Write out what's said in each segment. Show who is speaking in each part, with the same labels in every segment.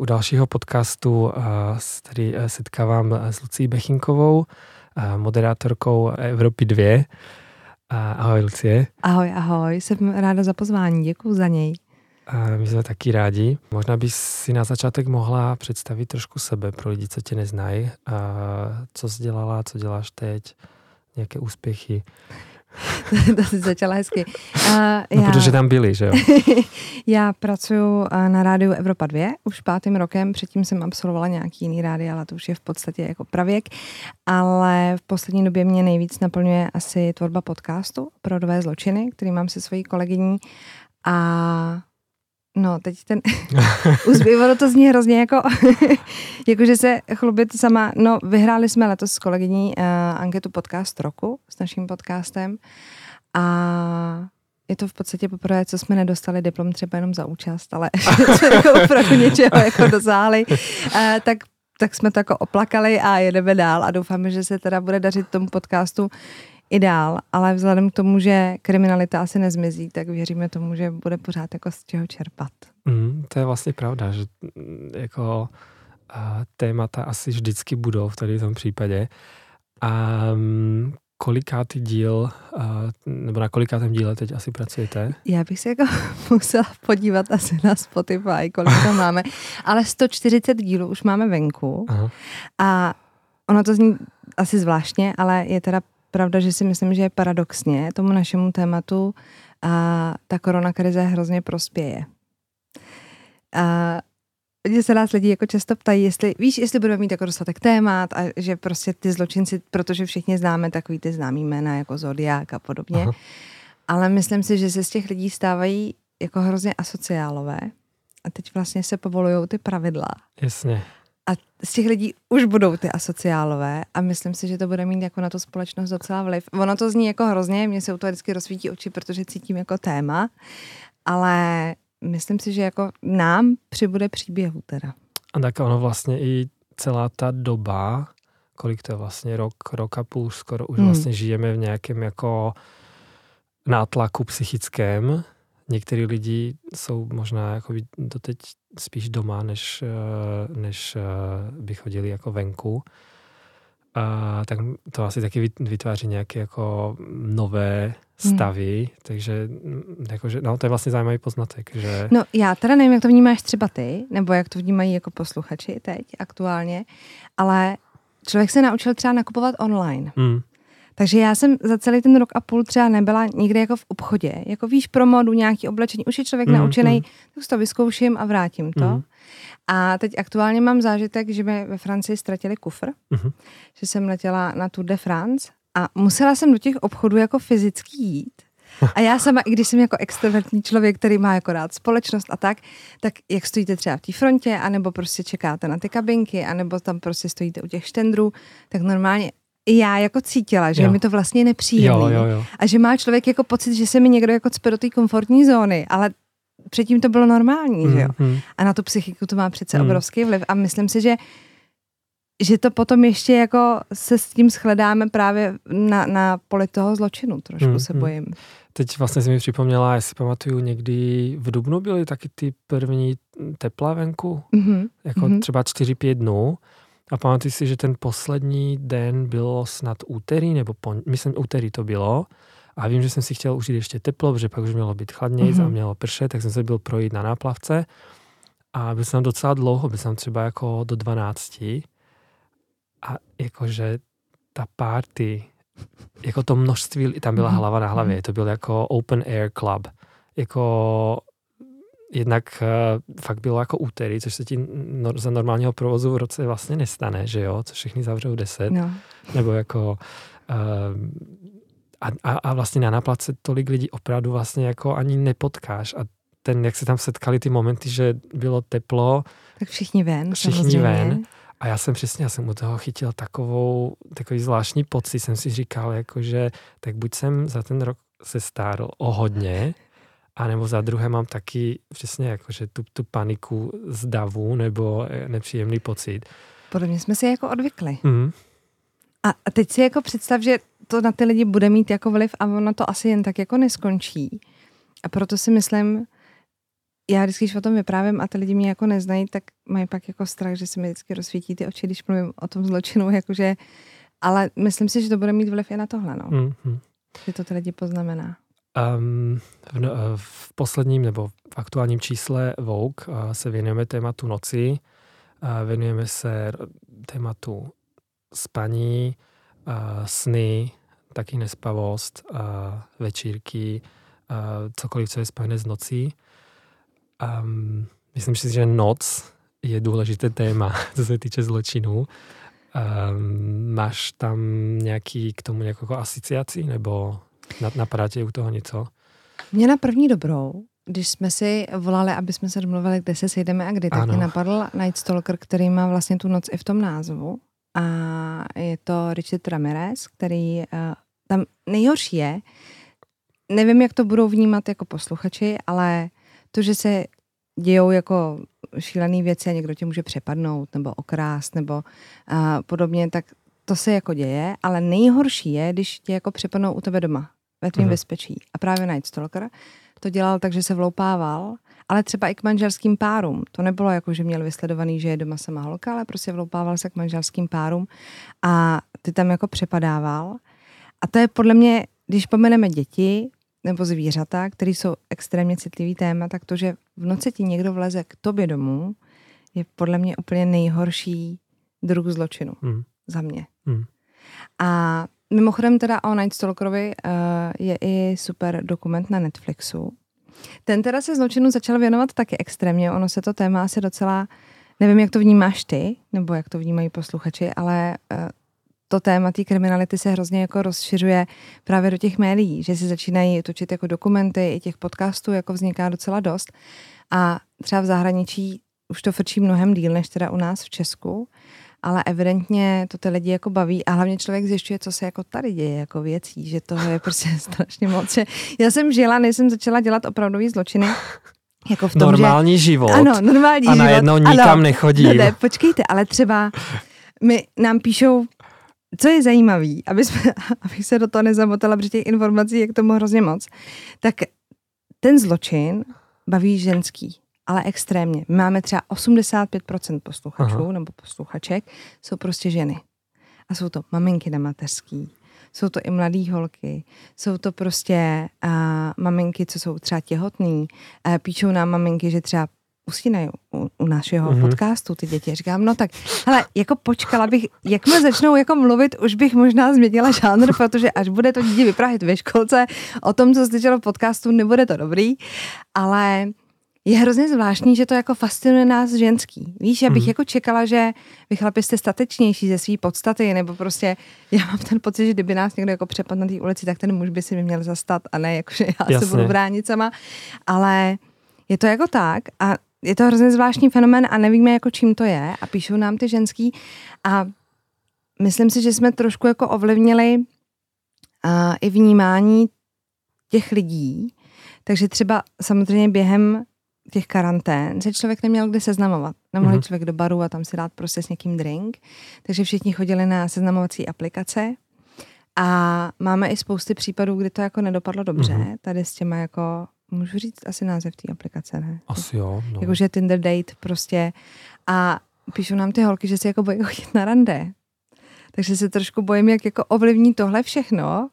Speaker 1: U dalšího podcastu se tady setkávám s Lucí Bechinkovou, moderátorkou Evropy 2. Ahoj, Lucie.
Speaker 2: Ahoj, ahoj, jsem ráda za pozvání, děkuji za něj.
Speaker 1: My jsme taky rádi. Možná bys si na začátek mohla představit trošku sebe pro lidi, co tě neznají. Co jsi dělala, co děláš teď, nějaké úspěchy.
Speaker 2: to jsi začala hezky.
Speaker 1: Uh, no, já, protože tam byli, že jo?
Speaker 2: já pracuji na rádiu Evropa 2 už pátým rokem, předtím jsem absolvovala nějaký jiný rádi, ale to už je v podstatě jako pravěk. Ale v poslední době mě nejvíc naplňuje asi tvorba podcastu pro dové zločiny, který mám se svojí kolegyní. A No, teď ten uzbývalo to zní hrozně jako, jako, že se chlubit sama. No, vyhráli jsme letos s kolegyní uh, anketu podcast roku s naším podcastem a je to v podstatě poprvé, co jsme nedostali diplom třeba jenom za účast, ale jsme jako opravdu něčeho jako dosáhli. Uh, tak tak jsme to jako oplakali a jedeme dál a doufáme, že se teda bude dařit tomu podcastu ideál, ale vzhledem k tomu, že kriminalita asi nezmizí, tak věříme tomu, že bude pořád jako z čeho čerpat.
Speaker 1: Mm, to je vlastně pravda, že mm, jako a, témata asi vždycky budou v tady tom případě. A um, kolikátý díl, a, nebo na kolikátém díle teď asi pracujete?
Speaker 2: Já bych se jako musela podívat asi na Spotify, kolik tam máme, ale 140 dílů už máme venku Aha. a ono to zní asi zvláštně, ale je teda pravda, že si myslím, že paradoxně tomu našemu tématu a ta korona krize hrozně prospěje. A Lidi se nás lidi jako často ptají, jestli, víš, jestli budeme mít jako dostatek témat a že prostě ty zločinci, protože všichni známe takový ty známý jména jako Zodiak a podobně, Aha. ale myslím si, že se z těch lidí stávají jako hrozně asociálové a teď vlastně se povolují ty pravidla.
Speaker 1: Jasně.
Speaker 2: A z těch lidí už budou ty asociálové a myslím si, že to bude mít jako na to společnost docela vliv. Ono to zní jako hrozně, mě se u toho vždycky rozsvítí oči, protože cítím jako téma, ale myslím si, že jako nám přibude příběhu teda.
Speaker 1: A tak ono vlastně i celá ta doba, kolik to je vlastně rok, rok a půl, skoro už hmm. vlastně žijeme v nějakém jako nátlaku psychickém, některý lidi jsou možná jako doteď spíš doma, než, eh, než eh, by chodili jako venku. A tak to asi taky vytváří nějaké jako nové hmm. stavy, hmm. takže mm, jakože, no, to je vlastně zajímavý poznatek. Že...
Speaker 2: No já teda nevím, jak to vnímáš třeba ty, nebo jak to vnímají jako posluchači teď aktuálně, ale člověk se naučil třeba nakupovat online. Hmm. Takže já jsem za celý ten rok a půl třeba nebyla nikde jako v obchodě. Jako víš, pro modu, nějaký oblečení. Už je člověk mm, naučený, mm. tak to vyzkouším a vrátím to. Mm. A teď aktuálně mám zážitek, že mi ve Francii ztratili kufr, mm. že jsem letěla na Tour de France a musela jsem do těch obchodů jako fyzicky jít. A já sama, i když jsem jako extrovertní člověk, který má jako rád společnost a tak, tak jak stojíte třeba v té frontě, anebo prostě čekáte na ty kabinky, anebo tam prostě stojíte u těch štendrů, tak normálně já jako cítila, že jo. mi to vlastně nepříjemný. Jo, jo, jo. A že má člověk jako pocit, že se mi někdo jako cpe do té komfortní zóny, ale předtím to bylo normální, mm, že jo. Mm. A na tu psychiku to má přece mm. obrovský vliv. A myslím si, že že to potom ještě jako se s tím shledáme právě na, na poli toho zločinu, trošku mm, se bojím.
Speaker 1: Teď vlastně si mi připomněla, jestli pamatuju, někdy v Dubnu byly taky ty první tepla venku, mm-hmm. jako mm-hmm. třeba 4-5 dnů. A pamatuji si, že ten poslední den bylo snad úterý, nebo pon... myslím úterý to bylo. A vím, že jsem si chtěl užít ještě teplo, protože pak už mělo být chladněji mm-hmm. a mělo pršet, tak jsem se byl projít na náplavce. A byl jsem docela dlouho, byl jsem třeba jako do 12. A jakože ta party, jako to množství, tam byla mhm. hlava na hlavě, mhm. to byl jako open air club. Jako jednak uh, fakt bylo jako úterý, což se ti no, za normálního provozu v roce vlastně nestane, že jo, co všichni zavřou 10, no. nebo jako uh, a, a, a vlastně na náplatce tolik lidí opravdu vlastně jako ani nepotkáš a ten, jak se tam setkali ty momenty, že bylo teplo.
Speaker 2: Tak všichni ven.
Speaker 1: Všichni samozřejmě. ven. A já jsem přesně, já jsem u toho chytil takovou, takový zvláštní pocit, jsem si říkal, jako že tak buď jsem za ten rok se stárl o hodně, a nebo za druhé mám taky přesně jakože tu, tu paniku z davu nebo eh, nepříjemný pocit.
Speaker 2: Podobně jsme si jako odvykli. Mm. A, a teď si jako představ, že to na ty lidi bude mít jako vliv a ono to asi jen tak jako neskončí. A proto si myslím, já vždycky, když o tom vyprávím a ty lidi mě jako neznají, tak mají pak jako strach, že se mi vždycky rozsvítí ty oči, když mluvím o tom zločinu, jakože, ale myslím si, že to bude mít vliv i na tohle, no. Mm-hmm. Že to ty lidi poznamená.
Speaker 1: Um, v, no, v posledním nebo v aktuálním čísle Vogue uh, se věnujeme tématu noci, uh, věnujeme se tématu spaní, uh, sny, taky nespavost, uh, večírky, uh, cokoliv, co je spojené s nocí. Um, myslím si, že noc je důležité téma, co se týče zločinu. Um, máš tam nějaký k tomu nějakou asociaci, nebo napadá tě u toho něco?
Speaker 2: Mě na první dobrou, když jsme si volali, aby jsme se domluvili, kde se sejdeme a kdy, tak mě napadl Night Stalker, který má vlastně tu noc i v tom názvu. A je to Richard Ramirez, který uh, tam nejhorší je, nevím, jak to budou vnímat jako posluchači, ale to, že se dějou jako šílené věci a někdo tě může přepadnout nebo okrást nebo uh, podobně, tak to se jako děje, ale nejhorší je, když tě jako přepadnou u tebe doma, ve tvým uh-huh. bezpečí. A právě Night Stalker to dělal tak, že se vloupával, ale třeba i k manželským párům. To nebylo jako, že měl vysledovaný, že je doma sama holka, ale prostě vloupával se k manželským párům a ty tam jako přepadával. A to je podle mě, když pomeneme děti, nebo zvířata, které jsou extrémně citlivý téma, tak to, že v noci ti někdo vleze k tobě domů, je podle mě úplně nejhorší druh zločinu. Hmm. Za mě. Hmm. A mimochodem teda o Night Stalkerovi uh, je i super dokument na Netflixu. Ten teda se zločinu začal věnovat taky extrémně. Ono se to téma asi docela, nevím, jak to vnímáš ty, nebo jak to vnímají posluchači, ale uh, to téma té kriminality se hrozně jako rozšiřuje právě do těch médií, že si začínají točit jako dokumenty, i těch podcastů jako vzniká docela dost. A třeba v zahraničí už to frčí mnohem díl, než teda u nás v Česku, ale evidentně to ty lidi jako baví a hlavně člověk zjišťuje, co se jako tady děje, jako věcí, že toho je prostě strašně moc. Já jsem žila, než jsem začala dělat opravdový zločiny,
Speaker 1: jako v tom, normální že, život.
Speaker 2: Ano, normální
Speaker 1: a najednou
Speaker 2: život.
Speaker 1: nikam ano, nechodím. Ne,
Speaker 2: ne, počkejte, ale třeba my nám píšou co je zajímavé, aby jsme, abych se do toho nezamotala, protože těch informací je k tomu hrozně moc, tak ten zločin baví ženský, ale extrémně. My máme třeba 85% posluchačů Aha. nebo posluchaček, jsou prostě ženy. A jsou to maminky na mateřský, jsou to i mladé holky, jsou to prostě uh, maminky, co jsou třeba těhotný, uh, píšou nám maminky, že třeba usínají u, u našeho mm-hmm. podcastu ty děti. Říkám, no tak, ale jako počkala bych, jakmile začnou jako mluvit, už bych možná změnila žánr, protože až bude to dítě vyprávět ve školce o tom, co slyšelo v podcastu, nebude to dobrý, ale je hrozně zvláštní, že to jako fascinuje nás ženský. Víš, já bych mm. jako čekala, že vy chlapi jste statečnější ze své podstaty, nebo prostě já mám ten pocit, že kdyby nás někdo jako přepadl na té ulici, tak ten muž by si mi měl zastat a ne jako, že já Jasně. se budu bránit sama. Ale je to jako tak a je to hrozně zvláštní fenomen a nevíme, jako čím to je a píšou nám ty ženský a myslím si, že jsme trošku jako ovlivnili uh, i vnímání těch lidí, takže třeba samozřejmě během těch karantén se člověk neměl kde seznamovat. Nemohl mm-hmm. člověk do baru a tam si dát prostě s někým drink. Takže všichni chodili na seznamovací aplikace. A máme i spousty případů, kdy to jako nedopadlo dobře. Mm-hmm. Tady s těma jako můžu říct asi název té aplikace, ne?
Speaker 1: Asi jo. No.
Speaker 2: Jakože Tinder date prostě. A píšou nám ty holky, že si jako bojí chodit na rande. Takže se trošku bojím, jak jako ovlivní tohle všechno.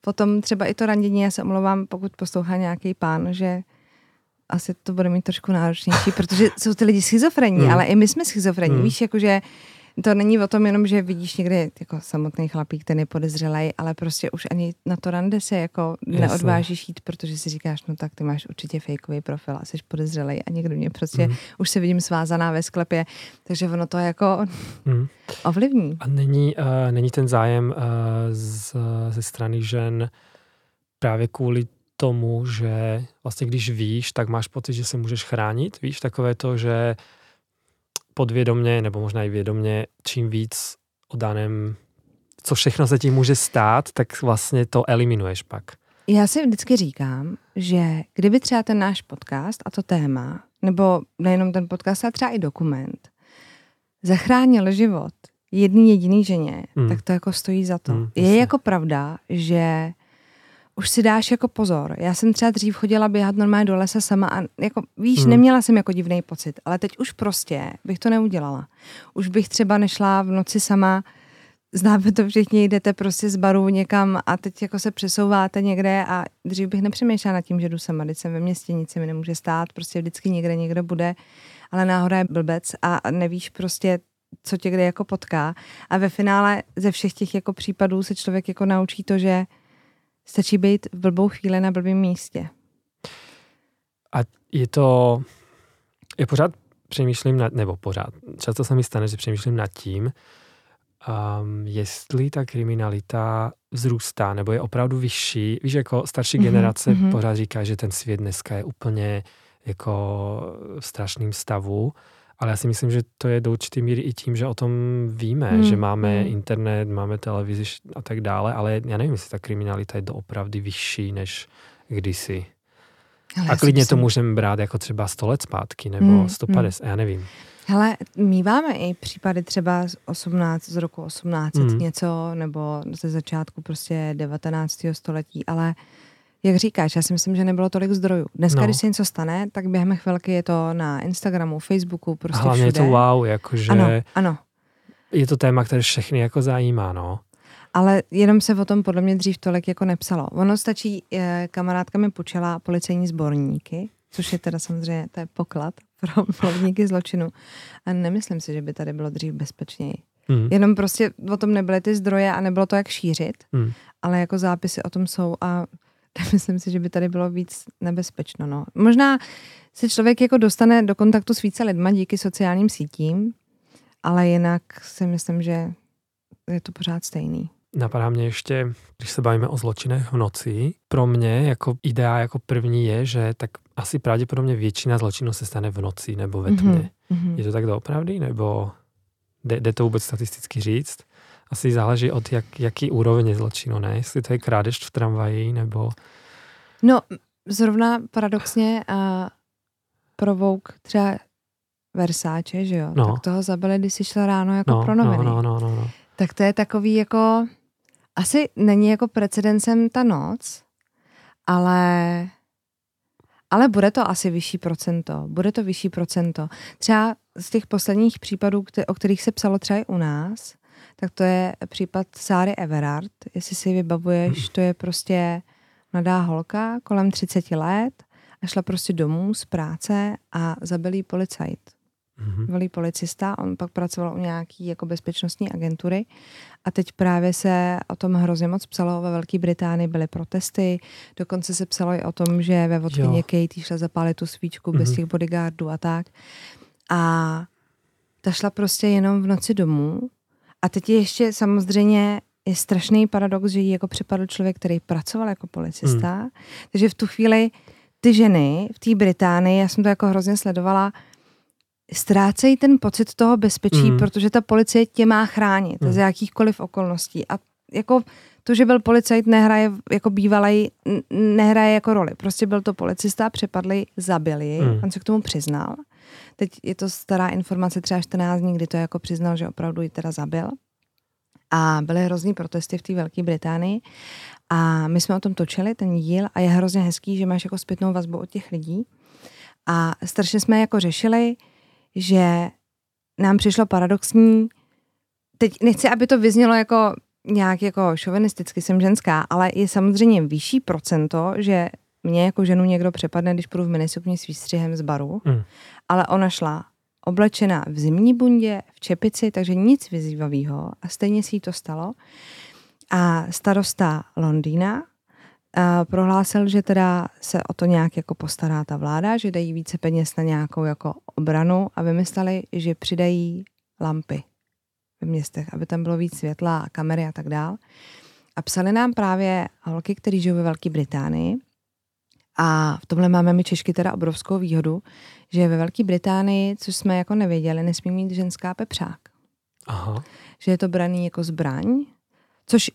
Speaker 2: Potom třeba i to randění, já se omlouvám, pokud poslouchá nějaký pán, že asi to bude mít trošku náročnější, protože jsou ty lidi schizofrení, mm. ale i my jsme schizofrení, mm. víš, jakože to není o tom jenom, že vidíš někde jako samotný chlapík, ten je podezřelej, ale prostě už ani na to rande se jako Jasne. neodvážíš jít, protože si říkáš, no tak ty máš určitě fejkový profil a jsi podezřelej a někdo mě prostě, mm. už se vidím svázaná ve sklepě, takže ono to jako mm. ovlivní.
Speaker 1: A není, uh, není ten zájem uh, z, ze strany žen právě kvůli tomu, že vlastně když víš, tak máš pocit, že se můžeš chránit. Víš, takové to, že podvědomně nebo možná i vědomně, čím víc o daném, co všechno se ti může stát, tak vlastně to eliminuješ pak.
Speaker 2: Já si vždycky říkám, že kdyby třeba ten náš podcast a to téma, nebo nejenom ten podcast, ale třeba i dokument, zachránil život jedný jediný ženě, hmm. tak to jako stojí za to. Hmm, je jako pravda, že už si dáš jako pozor. Já jsem třeba dřív chodila běhat normálně do lesa sama a jako, víš, hmm. neměla jsem jako divný pocit, ale teď už prostě bych to neudělala. Už bych třeba nešla v noci sama, známe to všichni, jdete prostě z baru někam a teď jako se přesouváte někde a dřív bych nepřemýšlela nad tím, že jdu sama, teď jsem ve městě, nic se mi nemůže stát, prostě vždycky někde někdo bude, ale náhoda je blbec a nevíš prostě, co tě kde jako potká. A ve finále ze všech těch jako případů se člověk jako naučí to, že Stačí být v blbou chvíli na blbém místě.
Speaker 1: A je to, je pořád přemýšlím nad, nebo pořád, často se mi stane, že přemýšlím nad tím, um, jestli ta kriminalita vzrůstá, nebo je opravdu vyšší. Víš, jako starší mm-hmm, generace mm-hmm. pořád říká, že ten svět dneska je úplně jako v strašném stavu ale já si myslím, že to je do určité míry i tím, že o tom víme, hmm. že máme hmm. internet, máme televizi a tak dále, ale já nevím, jestli ta kriminalita je doopravdy vyšší než kdysi. Ale a klidně myslím... to můžeme brát jako třeba 100 let zpátky nebo hmm. 150, hmm. já nevím.
Speaker 2: Hele, míváme i případy třeba z 18, z roku 1800 hmm. něco, nebo ze začátku prostě 19. století, ale uh, jak říkáš, já si myslím, že nebylo tolik zdrojů. Dneska, no. když se něco stane, tak během chvilky je to na Instagramu, Facebooku, prostě
Speaker 1: Hlavně
Speaker 2: všude.
Speaker 1: je to wow, jakože
Speaker 2: ano, ano.
Speaker 1: je to téma, které všechny jako zajímá, no.
Speaker 2: Ale jenom se o tom podle mě dřív tolik jako nepsalo. Ono stačí, eh, kamarádka mi počela policejní sborníky, což je teda samozřejmě, to je poklad pro mluvníky zločinu. A nemyslím si, že by tady bylo dřív bezpečněji. Hmm. Jenom prostě o tom nebyly ty zdroje a nebylo to jak šířit, hmm. ale jako zápisy o tom jsou a myslím si, že by tady bylo víc nebezpečno. No. Možná se člověk jako dostane do kontaktu s více lidma díky sociálním sítím, ale jinak si myslím, že je to pořád stejný.
Speaker 1: Napadá mě ještě, když se bavíme o zločinech v noci, pro mě jako idea jako první je, že tak asi pravděpodobně většina zločinů se stane v noci nebo ve tmě. Mm-hmm. Je to tak doopravdy, nebo jde, jde to vůbec statisticky říct? Asi záleží od jak, jaký úrovně zločinu, ne? Jestli to je krádež v tramvaji, nebo...
Speaker 2: No, zrovna paradoxně a provouk třeba Versáče, že jo? No. Tak toho zabili, když si šla ráno jako no, pro noviny.
Speaker 1: No, no, no, no,
Speaker 2: Tak to je takový jako... Asi není jako precedencem ta noc, ale ale bude to asi vyšší procento. Bude to vyšší procento. Třeba z těch posledních případů, o kterých se psalo třeba i u nás, tak to je případ Sáry Everard. Jestli si vybavuješ, to je prostě mladá holka kolem 30 let a šla prostě domů z práce a zabil policajt. Mm-hmm. Velý policista, on pak pracoval u nějaký jako bezpečnostní agentury a teď právě se o tom hrozně moc psalo. Ve Velké Británii byly protesty, dokonce se psalo i o tom, že ve vodkyně Katie šla zapálit tu svíčku mm-hmm. bez mhm. těch bodyguardů a tak. A ta šla prostě jenom v noci domů a teď je ještě samozřejmě je strašný paradox, že jí jako připadl člověk, který pracoval jako policista. Hmm. Takže v tu chvíli ty ženy v té Británii, já jsem to jako hrozně sledovala, ztrácejí ten pocit toho bezpečí, hmm. protože ta policie tě má chránit hmm. z jakýchkoliv okolností. A jako to, že byl policajt, nehraje jako bývalý, nehraje jako roli. Prostě byl to policista, přepadli, zabili, hmm. on se k tomu přiznal. Teď je to stará informace, třeba 14 dní, kdy to jako přiznal, že opravdu ji teda zabil. A byly hrozný protesty v té Velké Británii. A my jsme o tom točili, ten díl, a je hrozně hezký, že máš jako zpětnou vazbu od těch lidí. A strašně jsme jako řešili, že nám přišlo paradoxní, teď nechci, aby to vyznělo jako nějak jako šovinisticky, jsem ženská, ale je samozřejmě vyšší procento, že mě jako ženu někdo přepadne, když půjdu v minisukni s výstřihem z baru, mm. ale ona šla oblečená v zimní bundě, v čepici, takže nic vyzývavého a stejně si jí to stalo. A starosta Londýna a prohlásil, že teda se o to nějak jako postará ta vláda, že dají více peněz na nějakou jako obranu a vymysleli, že přidají lampy ve městech, aby tam bylo víc světla a kamery a tak dál. A psali nám právě holky, které žijou ve Velké Británii, a v tomhle máme my Češky teda obrovskou výhodu, že ve Velké Británii, což jsme jako nevěděli, nesmí mít ženská pepřák.
Speaker 1: Aha.
Speaker 2: Že je to braný jako zbraň, což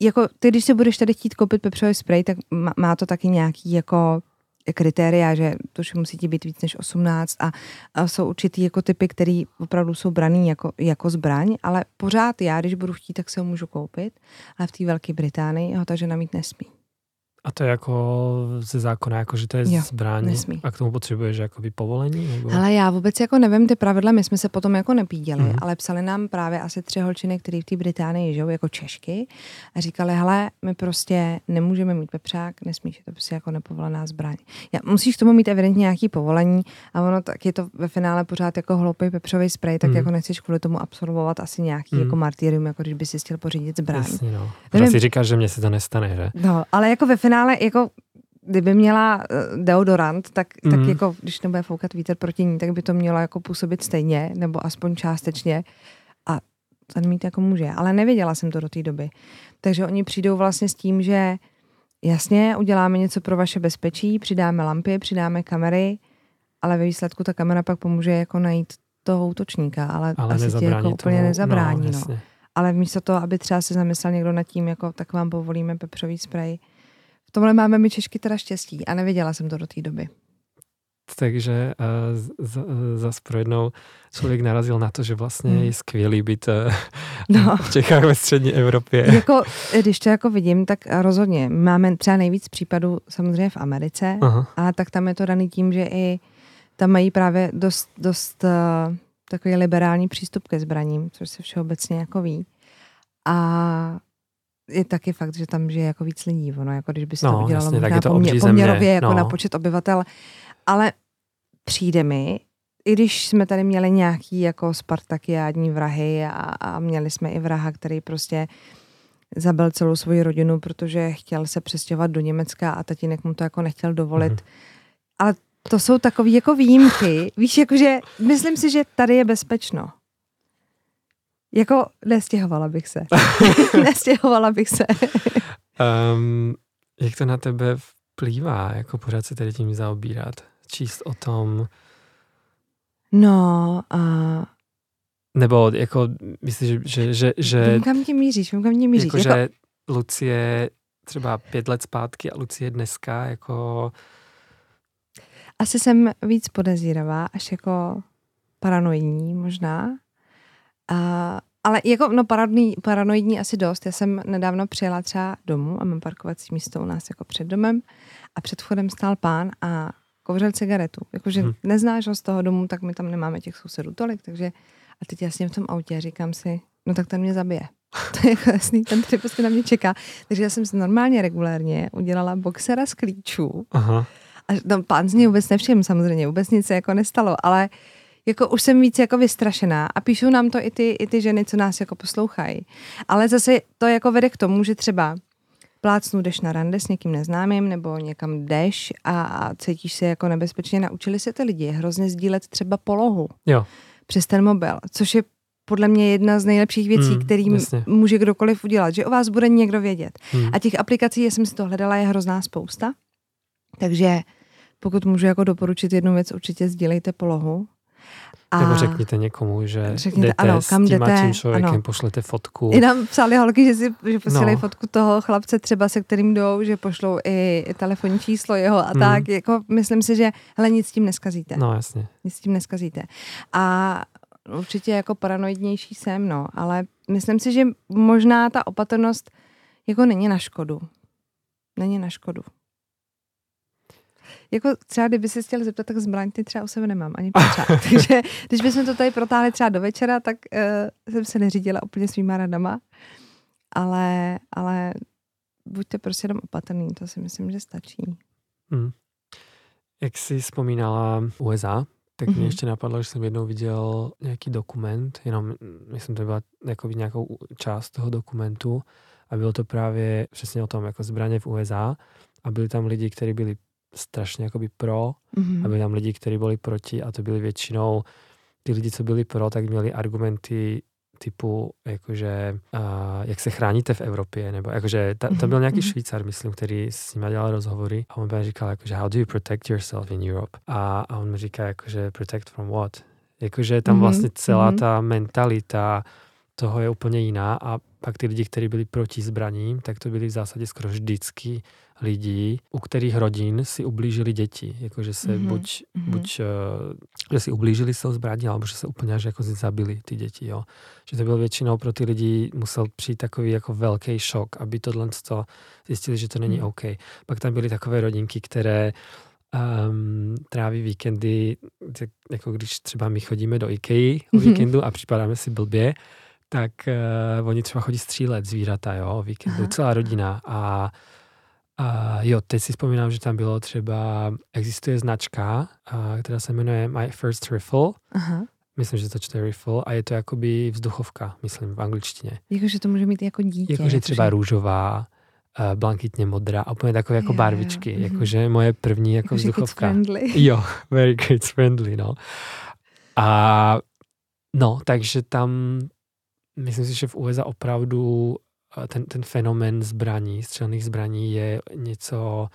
Speaker 2: jako ty, když si budeš tady chtít koupit pepřový spray, tak má, má to taky nějaký jako kritéria, že to musí ti být víc než 18 a, a jsou určitý jako typy, které opravdu jsou braný jako, jako zbraň, ale pořád já, když budu chtít, tak se ho můžu koupit, ale v té Velké Británii ho ta žena mít nesmí.
Speaker 1: A to je jako ze zákona, jako že to je jo, zbraň nesmí. a k tomu potřebuješ jakoby povolení? Nebo?
Speaker 2: Ale já vůbec jako nevím ty pravidla, my jsme se potom jako nepíděli, mm. ale psali nám právě asi tři holčiny, které v té Británii žijou jako Češky a říkali, hele, my prostě nemůžeme mít pepřák, nesmíš, je to prostě jako nepovolená zbraň. Já, musíš k tomu mít evidentně nějaký povolení a ono tak je to ve finále pořád jako hloupý pepřový sprej, tak mm. jako nechceš kvůli tomu absolvovat asi nějaký mm. jako martyrium, jako když by si chtěl pořídit zbraň. Jasně,
Speaker 1: no. Nevím, si říkáš, že mě se to nestane, že?
Speaker 2: No, ale jako ve finále, jako kdyby měla uh, deodorant, tak, mm. tak jako, když nebude foukat vítr proti ní, tak by to mělo jako působit stejně, nebo aspoň částečně. A ten mít jako může. Ale nevěděla jsem to do té doby. Takže oni přijdou vlastně s tím, že jasně, uděláme něco pro vaše bezpečí, přidáme lampy, přidáme kamery, ale ve výsledku ta kamera pak pomůže jako najít toho útočníka, ale, ale asi ti jako úplně nezabrání. No, no. Ale místo toho, aby třeba se zamyslel někdo nad tím, jako tak vám povolíme pepřový sprej, tomhle máme my Češky teda štěstí a nevěděla jsem to do té doby.
Speaker 1: Takže uh, zase pro jednou člověk narazil na to, že vlastně hmm. je skvělý být uh, no. v Čechách ve střední Evropě.
Speaker 2: Jako, když to jako vidím, tak rozhodně. Máme třeba nejvíc případů samozřejmě v Americe, Aha. a tak tam je to daný tím, že i tam mají právě dost, dost uh, takový liberální přístup ke zbraním, což se všeobecně jako ví. A je taky fakt, že tam žije jako víc lidí, ono, jako když by se no, to udělalo jasně, možná to pomě- poměrově jako no. na počet obyvatel. Ale přijde mi, i když jsme tady měli nějaký jako spartakiádní vrahy a, a měli jsme i vraha, který prostě zabil celou svoji rodinu, protože chtěl se přestěhovat do Německa a tatínek mu to jako nechtěl dovolit. Mm-hmm. Ale to jsou takové jako výjimky. Víš, jakože myslím si, že tady je bezpečno. Jako nestěhovala bych se. nestěhovala bych se.
Speaker 1: um, jak to na tebe vplývá, jako pořád se tady tím zaobírat? Číst o tom?
Speaker 2: No, uh...
Speaker 1: Nebo jako, myslíš, že... že, že, že
Speaker 2: vím, kam tě míříš, vím, kam tě míříš.
Speaker 1: Jako, jako... že Lucie třeba pět let zpátky a Lucie dneska jako...
Speaker 2: Asi jsem víc podezíravá, až jako paranoidní možná. Uh, ale jako, no paradný, paranoidní asi dost. Já jsem nedávno přijela třeba domů a mám parkovací místo u nás jako před domem a před vchodem stál pán a kouřil cigaretu. Jakože hmm. neznáš ho z toho domu, tak my tam nemáme těch sousedů tolik, takže a teď jasně v tom autě říkám si, no tak ten mě zabije. to je jako jasný, ten tady prostě na mě čeká. Takže já jsem si normálně regulérně udělala boxera z klíčů. Aha. A no, pán z něj vůbec nevšiml samozřejmě, vůbec nic se jako nestalo, ale jako už jsem víc jako vystrašená a píšou nám to i ty, i ty ženy, co nás jako poslouchají. Ale zase to jako vede k tomu, že třeba plácnu jdeš na rande s někým neznámým nebo někam jdeš a, a cítíš se jako nebezpečně. Naučili se ty lidi hrozně sdílet třeba polohu
Speaker 1: jo.
Speaker 2: přes ten mobil, což je podle mě jedna z nejlepších věcí, mm, který jasně. může kdokoliv udělat, že o vás bude někdo vědět. Mm. A těch aplikací, já jsem si to hledala, je hrozná spousta. Takže pokud můžu jako doporučit jednu věc, určitě sdílejte polohu,
Speaker 1: a Nebo řekněte někomu, že řekněte, jdete ano, kam s tím jdete, tím člověkem, ano. pošlete fotku.
Speaker 2: I nám psali holky, že, si, že posílají no. fotku toho chlapce třeba, se kterým jdou, že pošlou i, i telefonní číslo jeho a hmm. tak. Jako, myslím si, že hele, nic s tím neskazíte.
Speaker 1: No jasně.
Speaker 2: Nic s tím neskazíte. A určitě jako paranoidnější jsem, no, ale myslím si, že možná ta opatrnost jako není na škodu. Není na škodu. Jako třeba, kdyby se chtěl zeptat, tak zbraň ty třeba u sebe nemám ani pečák. Takže když bychom to tady protáhli třeba do večera, tak uh, jsem se neřídila úplně svýma radama. Ale, ale buďte prostě jenom opatrný, to si myslím, že stačí. Hmm.
Speaker 1: Jak jsi vzpomínala USA, tak mm-hmm. mě mhm. ještě napadlo, že jsem jednou viděl nějaký dokument, jenom myslím, to byla jako nějakou část toho dokumentu a bylo to právě přesně o tom, jako zbraně v USA a byli tam lidi, kteří byli strašně jakoby pro mm-hmm. a byli tam lidi, kteří byli proti a to byli většinou ty lidi, co byli pro, tak měli argumenty typu, jakože, uh, jak se chráníte v Evropě, nebo jakože, ta, tam byl nějaký mm-hmm. Švýcar, myslím, který s ním dělal rozhovory a on by říkal, jakože, how do you protect yourself in Europe? A, a on mi říká, jakože, protect from what? Jakože tam mm-hmm. vlastně celá mm-hmm. ta mentalita toho je úplně jiná a pak ty lidi, kteří byli proti zbraním, tak to byli v zásadě skoro vždycky lidí, u kterých rodin si ublížili děti. Jakože se mm-hmm. buď, mm-hmm. buď uh, že si ublížili s tou zbraní, alebo že se úplně až jako zabili ty děti. Jo. Že to byl většinou pro ty lidi musel přijít takový jako velký šok, aby tohle zjistili, že to není mm. OK. Pak tam byly takové rodinky, které um, tráví víkendy, jako když třeba my chodíme do IKEA o mhm. víkendu a připadáme si blbě, tak uh, oni třeba chodí střílet zvířata, jo, o víkendu, Aha. celá rodina a a jo, teď si vzpomínám, že tam bylo třeba, existuje značka, a, která se jmenuje My First Rifle. Aha. Myslím, že to čte rifle a je to jakoby vzduchovka, myslím, v angličtině.
Speaker 2: Jakože to může mít jako dítě.
Speaker 1: Jakože třeba růžová, uh, blankitně modrá a úplně takové jako jo, barvičky. Jo. Mhm. Jakože moje první jako, jako vzduchovka.
Speaker 2: friendly.
Speaker 1: Jo, very kids friendly, no. A no, takže tam myslím si, že v USA opravdu ten, ten fenomén zbraní, střelných zbraní je něco,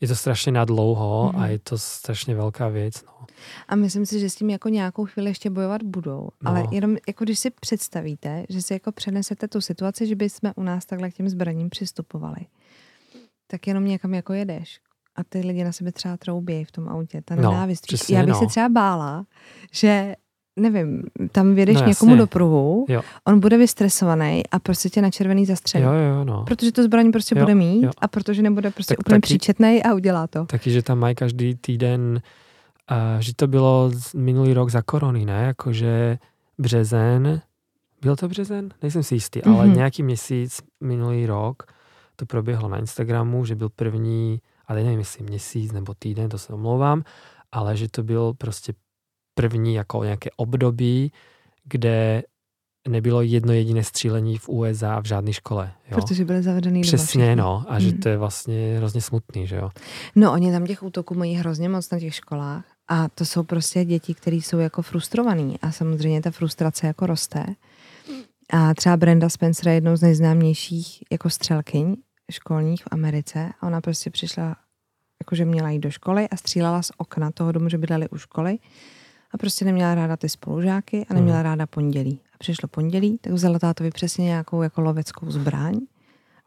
Speaker 1: je to strašně nadlouho mm. a mhm. je to strašně velká věc. No.
Speaker 2: A myslím si, že s tím jako nějakou chvíli ještě bojovat budou. No. Ale jenom jako když si představíte, že si jako přenesete tu situaci, že bychom u nás takhle k těm zbraním přistupovali, tak jenom někam jako jedeš a ty lidi na sebe třeba troubějí v tom autě, ta no, nenávist. Přesně, Já bych no. se třeba bála, že nevím, tam vědeš no, někomu do pruhu, jo. on bude vystresovaný a prostě tě na červený zastřelí.
Speaker 1: Jo, jo, no.
Speaker 2: Protože to zbraň prostě jo, bude mít jo. a protože nebude prostě tak, úplně taky, příčetný a udělá to.
Speaker 1: Taky, že tam mají každý týden, uh, že to bylo minulý rok za korony, ne? Jakože březen, byl to březen? Nejsem si jistý, mm-hmm. ale nějaký měsíc minulý rok to proběhlo na Instagramu, že byl první, ale nevím, jestli měsíc nebo týden, to se omlouvám, ale že to byl prostě první jako nějaké období, kde nebylo jedno jediné střílení v USA v žádné škole. Jo?
Speaker 2: Protože byly zavedený
Speaker 1: Přesně, no. A že hmm. to je vlastně hrozně smutný, že jo.
Speaker 2: No, oni tam těch útoků mají hrozně moc na těch školách. A to jsou prostě děti, které jsou jako frustrovaný. A samozřejmě ta frustrace jako roste. A třeba Brenda Spencer je jednou z nejznámějších jako střelkyň školních v Americe. A ona prostě přišla, jakože měla jít do školy a střílela z okna toho domu, že bydleli u školy a prostě neměla ráda ty spolužáky a neměla hmm. ráda pondělí. A přišlo pondělí, tak vzala tátovi přesně nějakou jako loveckou zbraň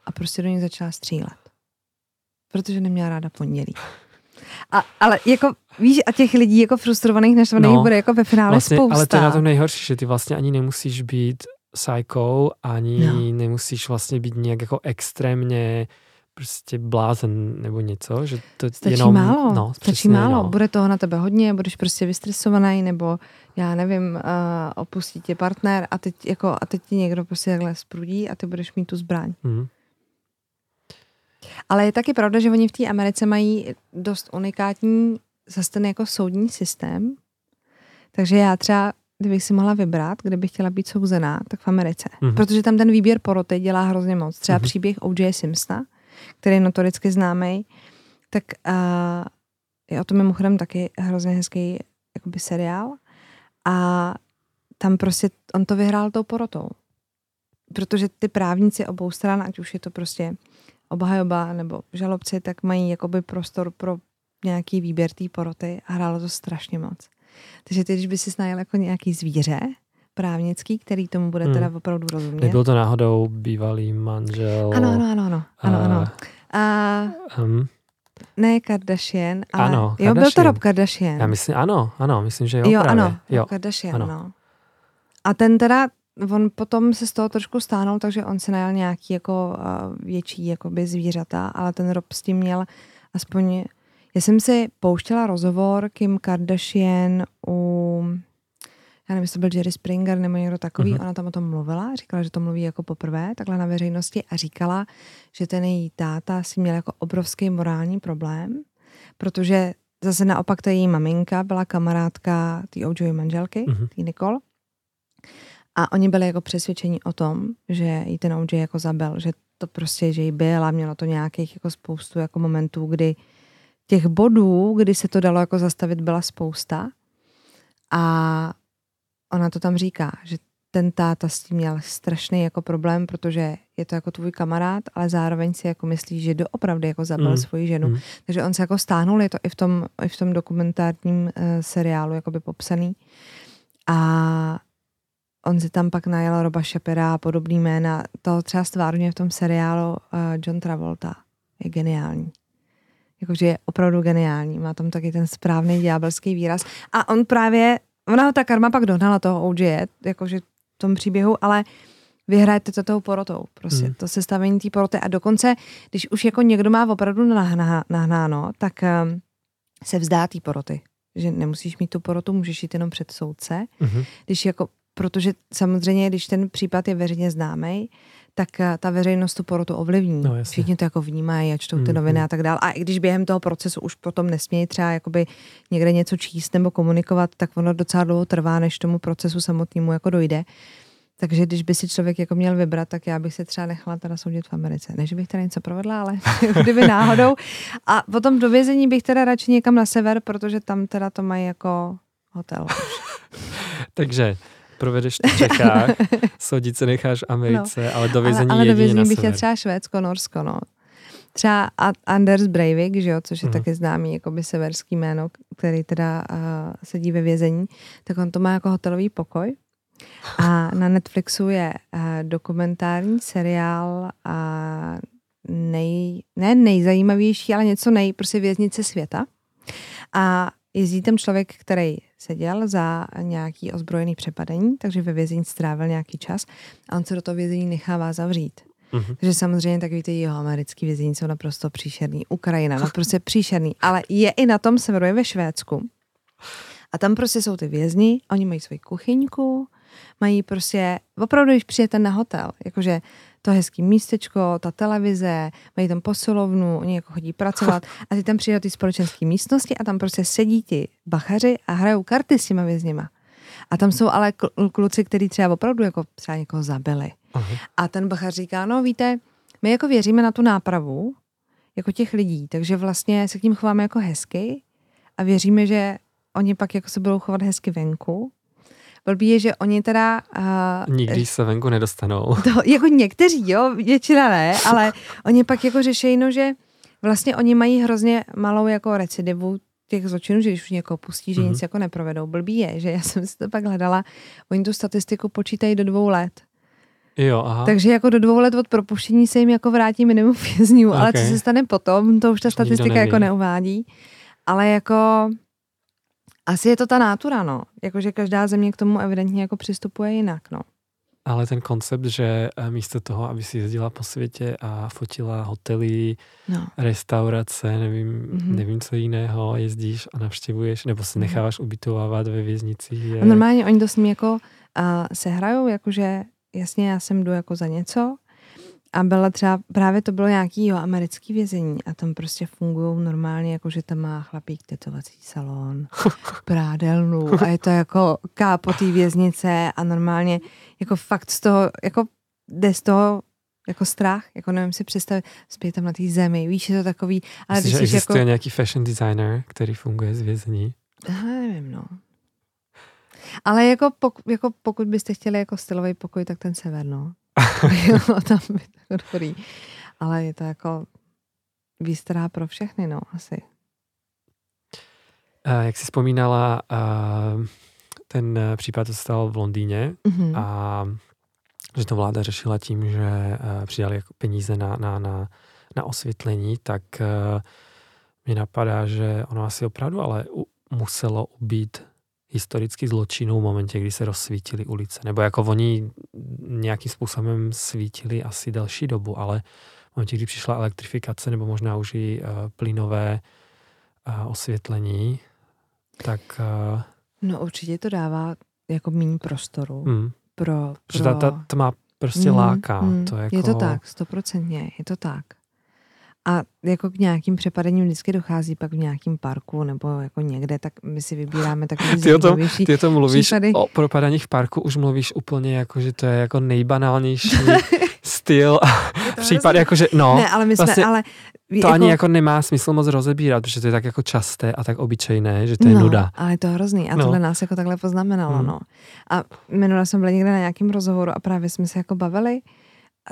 Speaker 2: a prostě do ní začala střílet. Protože neměla ráda pondělí. A, ale jako, víš, a těch lidí jako frustrovaných, naštvaných no, bude jako ve finále
Speaker 1: vlastně,
Speaker 2: spousta.
Speaker 1: Ale to je na tom nejhorší, že ty vlastně ani nemusíš být psycho, ani no. nemusíš vlastně být nějak jako extrémně prostě blázen nebo něco, že to
Speaker 2: stačí
Speaker 1: jenom,
Speaker 2: málo,
Speaker 1: no,
Speaker 2: stačí
Speaker 1: přesně,
Speaker 2: málo,
Speaker 1: no.
Speaker 2: bude toho na tebe hodně, budeš prostě vystresovaný, nebo já nevím, uh, opustí tě partner a teď, jako, a teď ti někdo prostě takhle sprudí a ty budeš mít tu zbraň. Mm. Ale je taky pravda, že oni v té Americe mají dost unikátní zase ten jako soudní systém, takže já třeba kdybych si mohla vybrat, kde bych chtěla být souzená, tak v Americe. Mm-hmm. Protože tam ten výběr poroty dělá hrozně moc. Třeba mm-hmm. příběh O.J. Simpsona, který je notoricky známý, tak uh, je o tom mimochodem taky hrozně hezký jakoby seriál. A tam prostě on to vyhrál tou porotou. Protože ty právníci obou stran, ať už je to prostě obhajoba nebo žalobci, tak mají jakoby prostor pro nějaký výběr té poroty a hrálo to strašně moc. Takže ty, když by si najel jako nějaký zvíře, právnický, který tomu bude hmm. teda opravdu rozumět.
Speaker 1: Nebyl to náhodou bývalý manžel?
Speaker 2: Ano, ano, ano, ano, ano. A, um, ne Kardashian, ale ano, Kardashian. jo, byl to Rob Kardashian.
Speaker 1: Já myslím, ano, ano, myslím, že jo,
Speaker 2: jo
Speaker 1: právě.
Speaker 2: ano, jo. Rob Kardashian, ano. no. A ten teda, on potom se z toho trošku stáhnul, takže on si najel nějaký jako uh, větší jakoby zvířata, ale ten Rob s tím měl aspoň, já jsem si pouštěla rozhovor Kim Kardashian u já nevím, jestli to byl Jerry Springer nebo někdo takový, uh-huh. ona tam o tom mluvila, říkala, že to mluví jako poprvé, takhle na veřejnosti a říkala, že ten její táta si měl jako obrovský morální problém, protože zase naopak ta její maminka byla kamarádka té OJ manželky, uh-huh. té Nicole, a oni byli jako přesvědčení o tom, že jí ten OJ jako zabil, že to prostě, že jí byl a mělo to nějakých jako spoustu jako momentů, kdy těch bodů, kdy se to dalo jako zastavit, byla spousta. A ona to tam říká, že ten táta s tím měl strašný jako problém, protože je to jako tvůj kamarád, ale zároveň si jako myslí, že doopravdy jako zabil mm. svoji ženu. Mm. Takže on se jako stáhnul, je to i v tom, i v tom dokumentárním uh, seriálu jakoby popsaný. A on si tam pak najel Roba Shapira a podobný jména. To třeba stvárně v tom seriálu uh, John Travolta. je geniální. Jakože je opravdu geniální. Má tam taky ten správný ďábelský výraz. A on právě, ona ho ta karma pak dohnala toho OJ, jakože v tom příběhu, ale vyhrajete to tou porotou. Prostě hmm. to sestavení té poroty. A dokonce, když už jako někdo má opravdu nahnáno, tak um, se vzdá té poroty. Že nemusíš mít tu porotu, můžeš jít jenom před soudce. Hmm. Když jako, protože samozřejmě, když ten případ je veřejně známý, tak eh, ta veřejnost tu porotu ovlivní. No, Všichni to jako vnímají a čtou ty mm, noviny mm. a tak dále. A i když během toho procesu už potom nesmějí třeba jakoby někde něco číst nebo komunikovat, tak ono docela dlouho trvá, než tomu procesu samotnému jako dojde. Takže když by si člověk jako měl vybrat, tak já bych se třeba nechala teda soudit v Americe. Ne, že bych teda něco provedla, ale kdyby náhodou. A potom do vězení bych teda radši někam na sever, protože tam teda to mají jako hotel.
Speaker 1: Takže provedeš v Čechách, soudit se necháš v Americe, no. ale do vězení
Speaker 2: Ale, ale do vězení
Speaker 1: bych
Speaker 2: je třeba Švédsko, Norsko, no. Třeba Anders Breivik, že jo, což je mm. taky známý jakoby severský jméno, který teda uh, sedí ve vězení, tak on to má jako hotelový pokoj. A na Netflixu je uh, dokumentární seriál uh, nej, ne nejzajímavější, ale něco nej, prostě věznice světa. A jezdí tam člověk, který seděl za nějaký ozbrojený přepadení, takže ve vězení strávil nějaký čas a on se do toho vězení nechává zavřít. Mm-hmm. Takže samozřejmě takový ty jeho americký vězení jsou naprosto příšerný. Ukrajina, no prostě příšerný. Ale je i na tom severu, je ve Švédsku. A tam prostě jsou ty vězni, oni mají svoji kuchyňku, mají prostě, opravdu, když přijete na hotel, jakože to hezký místečko, ta televize, mají tam posilovnu, oni jako chodí pracovat a ty tam přijdou ty společenské místnosti a tam prostě sedí ti bachaři a hrajou karty s těma vězněma. A tam jsou ale kluci, kteří třeba opravdu jako třeba někoho zabili. Uh-huh. A ten bachař říká, no víte, my jako věříme na tu nápravu, jako těch lidí, takže vlastně se k ním chováme jako hezky a věříme, že oni pak jako se budou chovat hezky venku Blbý je, že oni teda...
Speaker 1: Uh, Nikdy se venku nedostanou.
Speaker 2: To, jako někteří, jo, většina ne, ale oni pak jako řeší, no, že vlastně oni mají hrozně malou jako recidivu těch zločinů, že když už někoho pustí, že mm-hmm. nic jako neprovedou. Blbý je, že já jsem si to pak hledala, oni tu statistiku počítají do dvou let.
Speaker 1: Jo, aha.
Speaker 2: Takže jako do dvou let od propuštění se jim jako vrátí minimum vězňů, okay. ale co se stane potom, to už ta statistika jako neuvádí. Ale jako asi je to ta nátura, no. Jakože každá země k tomu evidentně jako přistupuje jinak, no.
Speaker 1: Ale ten koncept, že eh, místo toho, aby si jezdila po světě a fotila hotely, no. restaurace, nevím, mm-hmm. nevím co jiného, jezdíš a navštěvuješ, nebo se mhm. necháváš ubytovávat ve věznici. Je...
Speaker 2: A normálně oni to s ním jako uh, sehrajou, jakože jasně já jsem jdu jako za něco, a byla třeba, právě to bylo nějaký jo, americký vězení a tam prostě fungují normálně, jako že tam má chlapík tetovací salon, prádelnu a je to jako kápo té věznice a normálně jako fakt z toho, jako jde z toho jako strach, jako nevím si představit, spět tam na té zemi, víš, je to takový,
Speaker 1: ale Myslíš, že existuje jako... nějaký fashion designer, který funguje z vězení?
Speaker 2: Aha, nevím, no. Ale jako, pok, jako pokud byste chtěli jako stylový pokoj, tak ten sever, no. Jo, tam by to dobrý. Ale je to jako výstará pro všechny, no, asi.
Speaker 1: A jak jsi vzpomínala, ten případ se stal v Londýně mm-hmm. a že to vláda řešila tím, že přidali jako peníze na, na, na, na osvětlení, tak mi napadá, že ono asi opravdu ale muselo ubít historických zločinů v momentě, kdy se rozsvítily ulice. Nebo jako oni nějakým způsobem svítili asi další dobu, ale v momentě, kdy přišla elektrifikace nebo možná už i uh, plynové uh, osvětlení, tak... Uh,
Speaker 2: no určitě to dává jako méně prostoru mm, pro, pro...
Speaker 1: ta, ta tma prostě mm, láká. Mm, to jako...
Speaker 2: Je to tak, stoprocentně, je to tak. A jako k nějakým přepadením vždycky dochází pak v nějakém parku nebo jako někde, tak my si vybíráme takový
Speaker 1: ty o tom, Ty o tom mluvíš, případy. o propadaních v parku už mluvíš úplně jako, že to je jako nejbanálnější styl a případ jako, že no.
Speaker 2: Ne, ale my jsme, vlastně, ale
Speaker 1: to jako, ani jako nemá smysl moc rozebírat, protože to je tak jako časté a tak obyčejné, že to je
Speaker 2: no,
Speaker 1: nuda.
Speaker 2: ale je to hrozný a no. tohle nás jako takhle poznamenalo, hmm. no. A minule jsme byli někde na nějakém rozhovoru a právě jsme se jako bavili,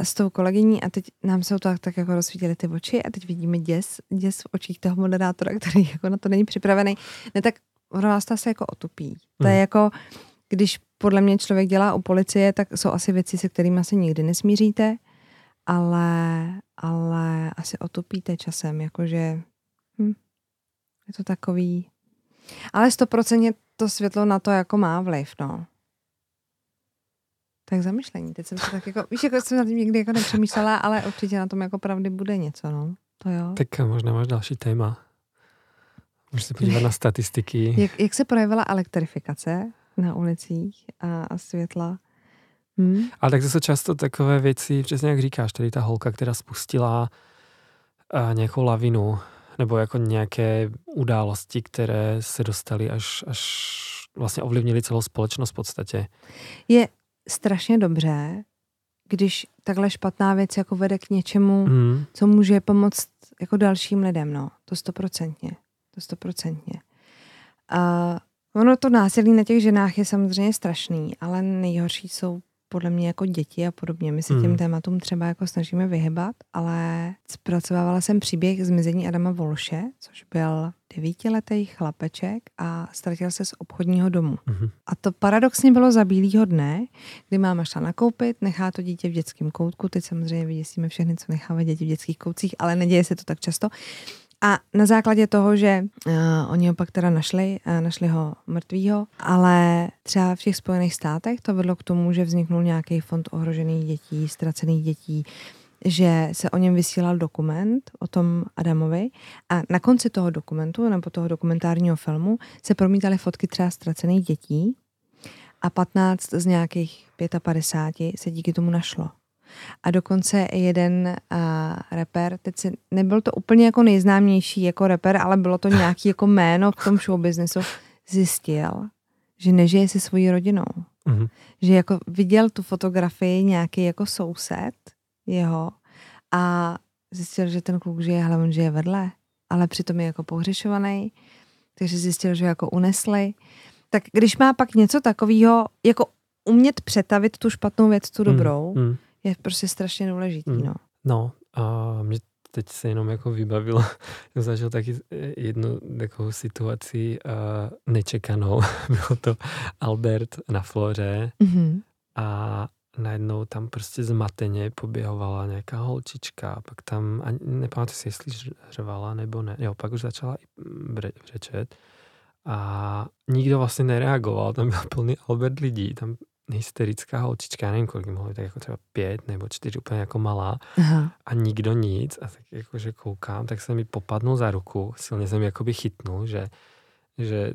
Speaker 2: s tou kolegyní a teď nám se to tak, tak jako rozsvítily ty oči a teď vidíme děs, děs v očích toho moderátora, který jako na to není připravený. Ne, tak ono vás to asi jako otupí. To je hmm. jako, když podle mě člověk dělá u policie, tak jsou asi věci, se kterými se nikdy nesmíříte ale, ale asi otupíte časem, jakože hm, je to takový, ale stoprocentně to světlo na to jako má vliv, no. Tak zamyšlení. Teď jsem se tak jako, víš, jako jsem na tím někdy jako nepřemýšlela, ale určitě na tom jako pravdy bude něco, no. To jo.
Speaker 1: Tak možná máš další téma. Můžeš se podívat na statistiky.
Speaker 2: Jak, jak se projevila elektrifikace na ulicích a, a světla?
Speaker 1: Hmm? Ale tak to jsou často takové věci, přesně jak říkáš, tady ta holka, která spustila uh, nějakou lavinu, nebo jako nějaké události, které se dostaly až, až vlastně ovlivnili celou společnost v podstatě.
Speaker 2: Je strašně dobře, když takhle špatná věc jako vede k něčemu, hmm. co může pomoct jako dalším lidem, no. To stoprocentně. To stoprocentně. A ono to násilí na těch ženách je samozřejmě strašný, ale nejhorší jsou podle mě jako děti a podobně. My se těm hmm. tématům třeba jako snažíme vyhybat, ale zpracovávala jsem příběh zmizení Adama Volše, což byl devítiletý chlapeček a ztratil se z obchodního domu. Hmm. A to paradoxně bylo za bílýho dne, kdy máma šla nakoupit, nechá to dítě v dětském koutku. Teď samozřejmě vyděsíme všechny, co nechávají děti v dětských koutcích, ale neděje se to tak často. A na základě toho, že uh, oni ho pak teda našli, uh, našli ho mrtvýho, ale třeba v těch Spojených státech to vedlo k tomu, že vzniknul nějaký fond ohrožených dětí, ztracených dětí, že se o něm vysílal dokument o tom Adamovi a na konci toho dokumentu nebo toho dokumentárního filmu se promítaly fotky třeba ztracených dětí a 15 z nějakých 55 se díky tomu našlo. A dokonce jeden uh, rapper, teď si, nebyl to úplně jako nejznámější jako rapper, ale bylo to nějaký jako jméno v tom showbiznesu, zjistil, že nežije se svojí rodinou. Mm-hmm. Že jako viděl tu fotografii nějaký jako soused jeho a zjistil, že ten kluk žije, ale on žije vedle, ale přitom je jako pohřešovaný, takže zjistil, že jako unesli. Tak když má pak něco takového, jako umět přetavit tu špatnou věc, tu mhm. dobrou, mm, mm je prostě strašně důležitý, mm. no.
Speaker 1: No, a mě teď se jenom jako vybavilo, jsem zažil taky jednu takovou situaci uh, nečekanou. Bylo to Albert na Floře mm-hmm. a najednou tam prostě zmateně poběhovala nějaká holčička, pak tam, ani nepamatuji si, jestli řvala nebo ne, jo, pak už začala i brečet a nikdo vlastně nereagoval, tam byl plný Albert lidí, tam hysterická holčička, já nevím, kolik mohla tak jako třeba pět nebo čtyři, úplně jako malá Aha. a nikdo nic a tak jakože koukám, tak se mi popadnul za ruku, silně jsem jakoby chytnul, že, že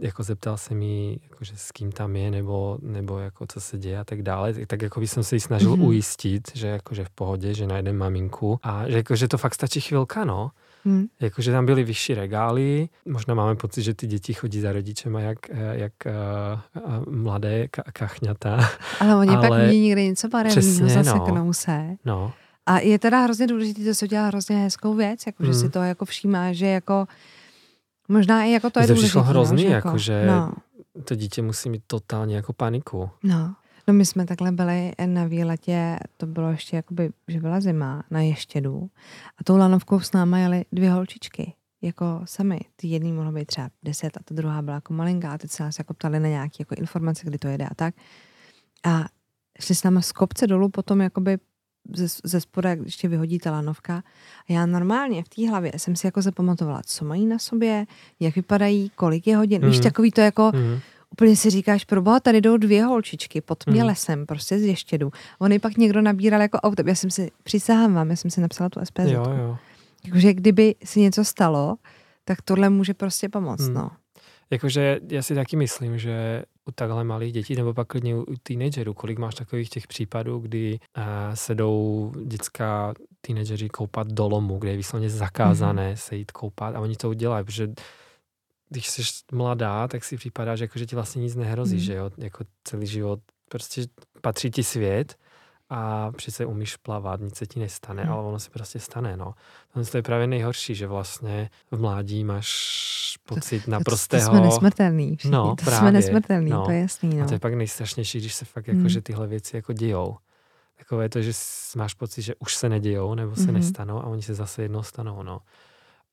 Speaker 1: jako zeptal se mi, jakože s kým tam je, nebo, nebo jako co se děje a tak dále, tak, tak jako by jsem se jí snažil mm-hmm. ujistit, že jakože v pohodě, že najde maminku a že jakože to fakt stačí chvilka, no. Hmm. Jakože tam byly vyšší regály, možná máme pocit, že ty děti chodí za rodičema jak, eh, jak uh, mladé kachňata.
Speaker 2: Ale oni ale pak vidí někde něco barevného, zaseknou no. se.
Speaker 1: No.
Speaker 2: A je teda hrozně důležité, to se udělá hrozně hezkou věc, jako, hmm. že si to jako všímá, že jako možná i jako to je důležité.
Speaker 1: To hrozný, no, že, jako, že no. to dítě musí mít totálně jako paniku.
Speaker 2: No. No my jsme takhle byli na výletě, to bylo ještě jakoby, že byla zima, na Ještědu a tou lanovkou s náma jeli dvě holčičky, jako sami. Ty jedný mohlo být třeba deset a ta druhá byla jako malinká a teď se nás jako ptali na nějaké jako informace, kdy to jede a tak. A šli s náma z kopce dolů potom jakoby ze, ze spoda, když tě vyhodí ta lanovka. A já normálně v té hlavě jsem si jako zapamatovala, co mají na sobě, jak vypadají, kolik je hodin. Mm. Víš, mhm. takový to jako, mm úplně si říkáš, proboha, tady jdou dvě holčičky pod mě mm. lesem, prostě z ještědu. Oni pak někdo nabíral jako auto. Já jsem si, přísahám vám, já jsem si napsala tu SPZ.
Speaker 1: Jo, jo.
Speaker 2: Jakože kdyby si něco stalo, tak tohle může prostě pomoct, mm. no.
Speaker 1: Jakože já si taky myslím, že u takhle malých dětí, nebo pak klidně u teenagerů, kolik máš takových těch případů, kdy uh, se jdou dětská teenageři koupat do lomu, kde je výslovně zakázané mm. se jít koupat a oni to udělají, protože když jsi mladá, tak si připadá, že, jako, že ti vlastně nic nehrozí, mm. že jo, jako celý život, prostě patří ti svět a přece umíš plavat, nic se ti nestane, mm. ale ono se prostě stane, no. To je právě nejhorší, že vlastně v mládí máš pocit to, naprostého...
Speaker 2: To, to jsme nesmrtelný, všichni. no, to právě, jsme nesmrtelný, no. to je jasný, no.
Speaker 1: A to je pak nejstrašnější, když se fakt jako, mm. že tyhle věci jako dějou. Takové to, že máš pocit, že už se nedějou, nebo se mm. nestanou a oni se zase jednou stanou, no.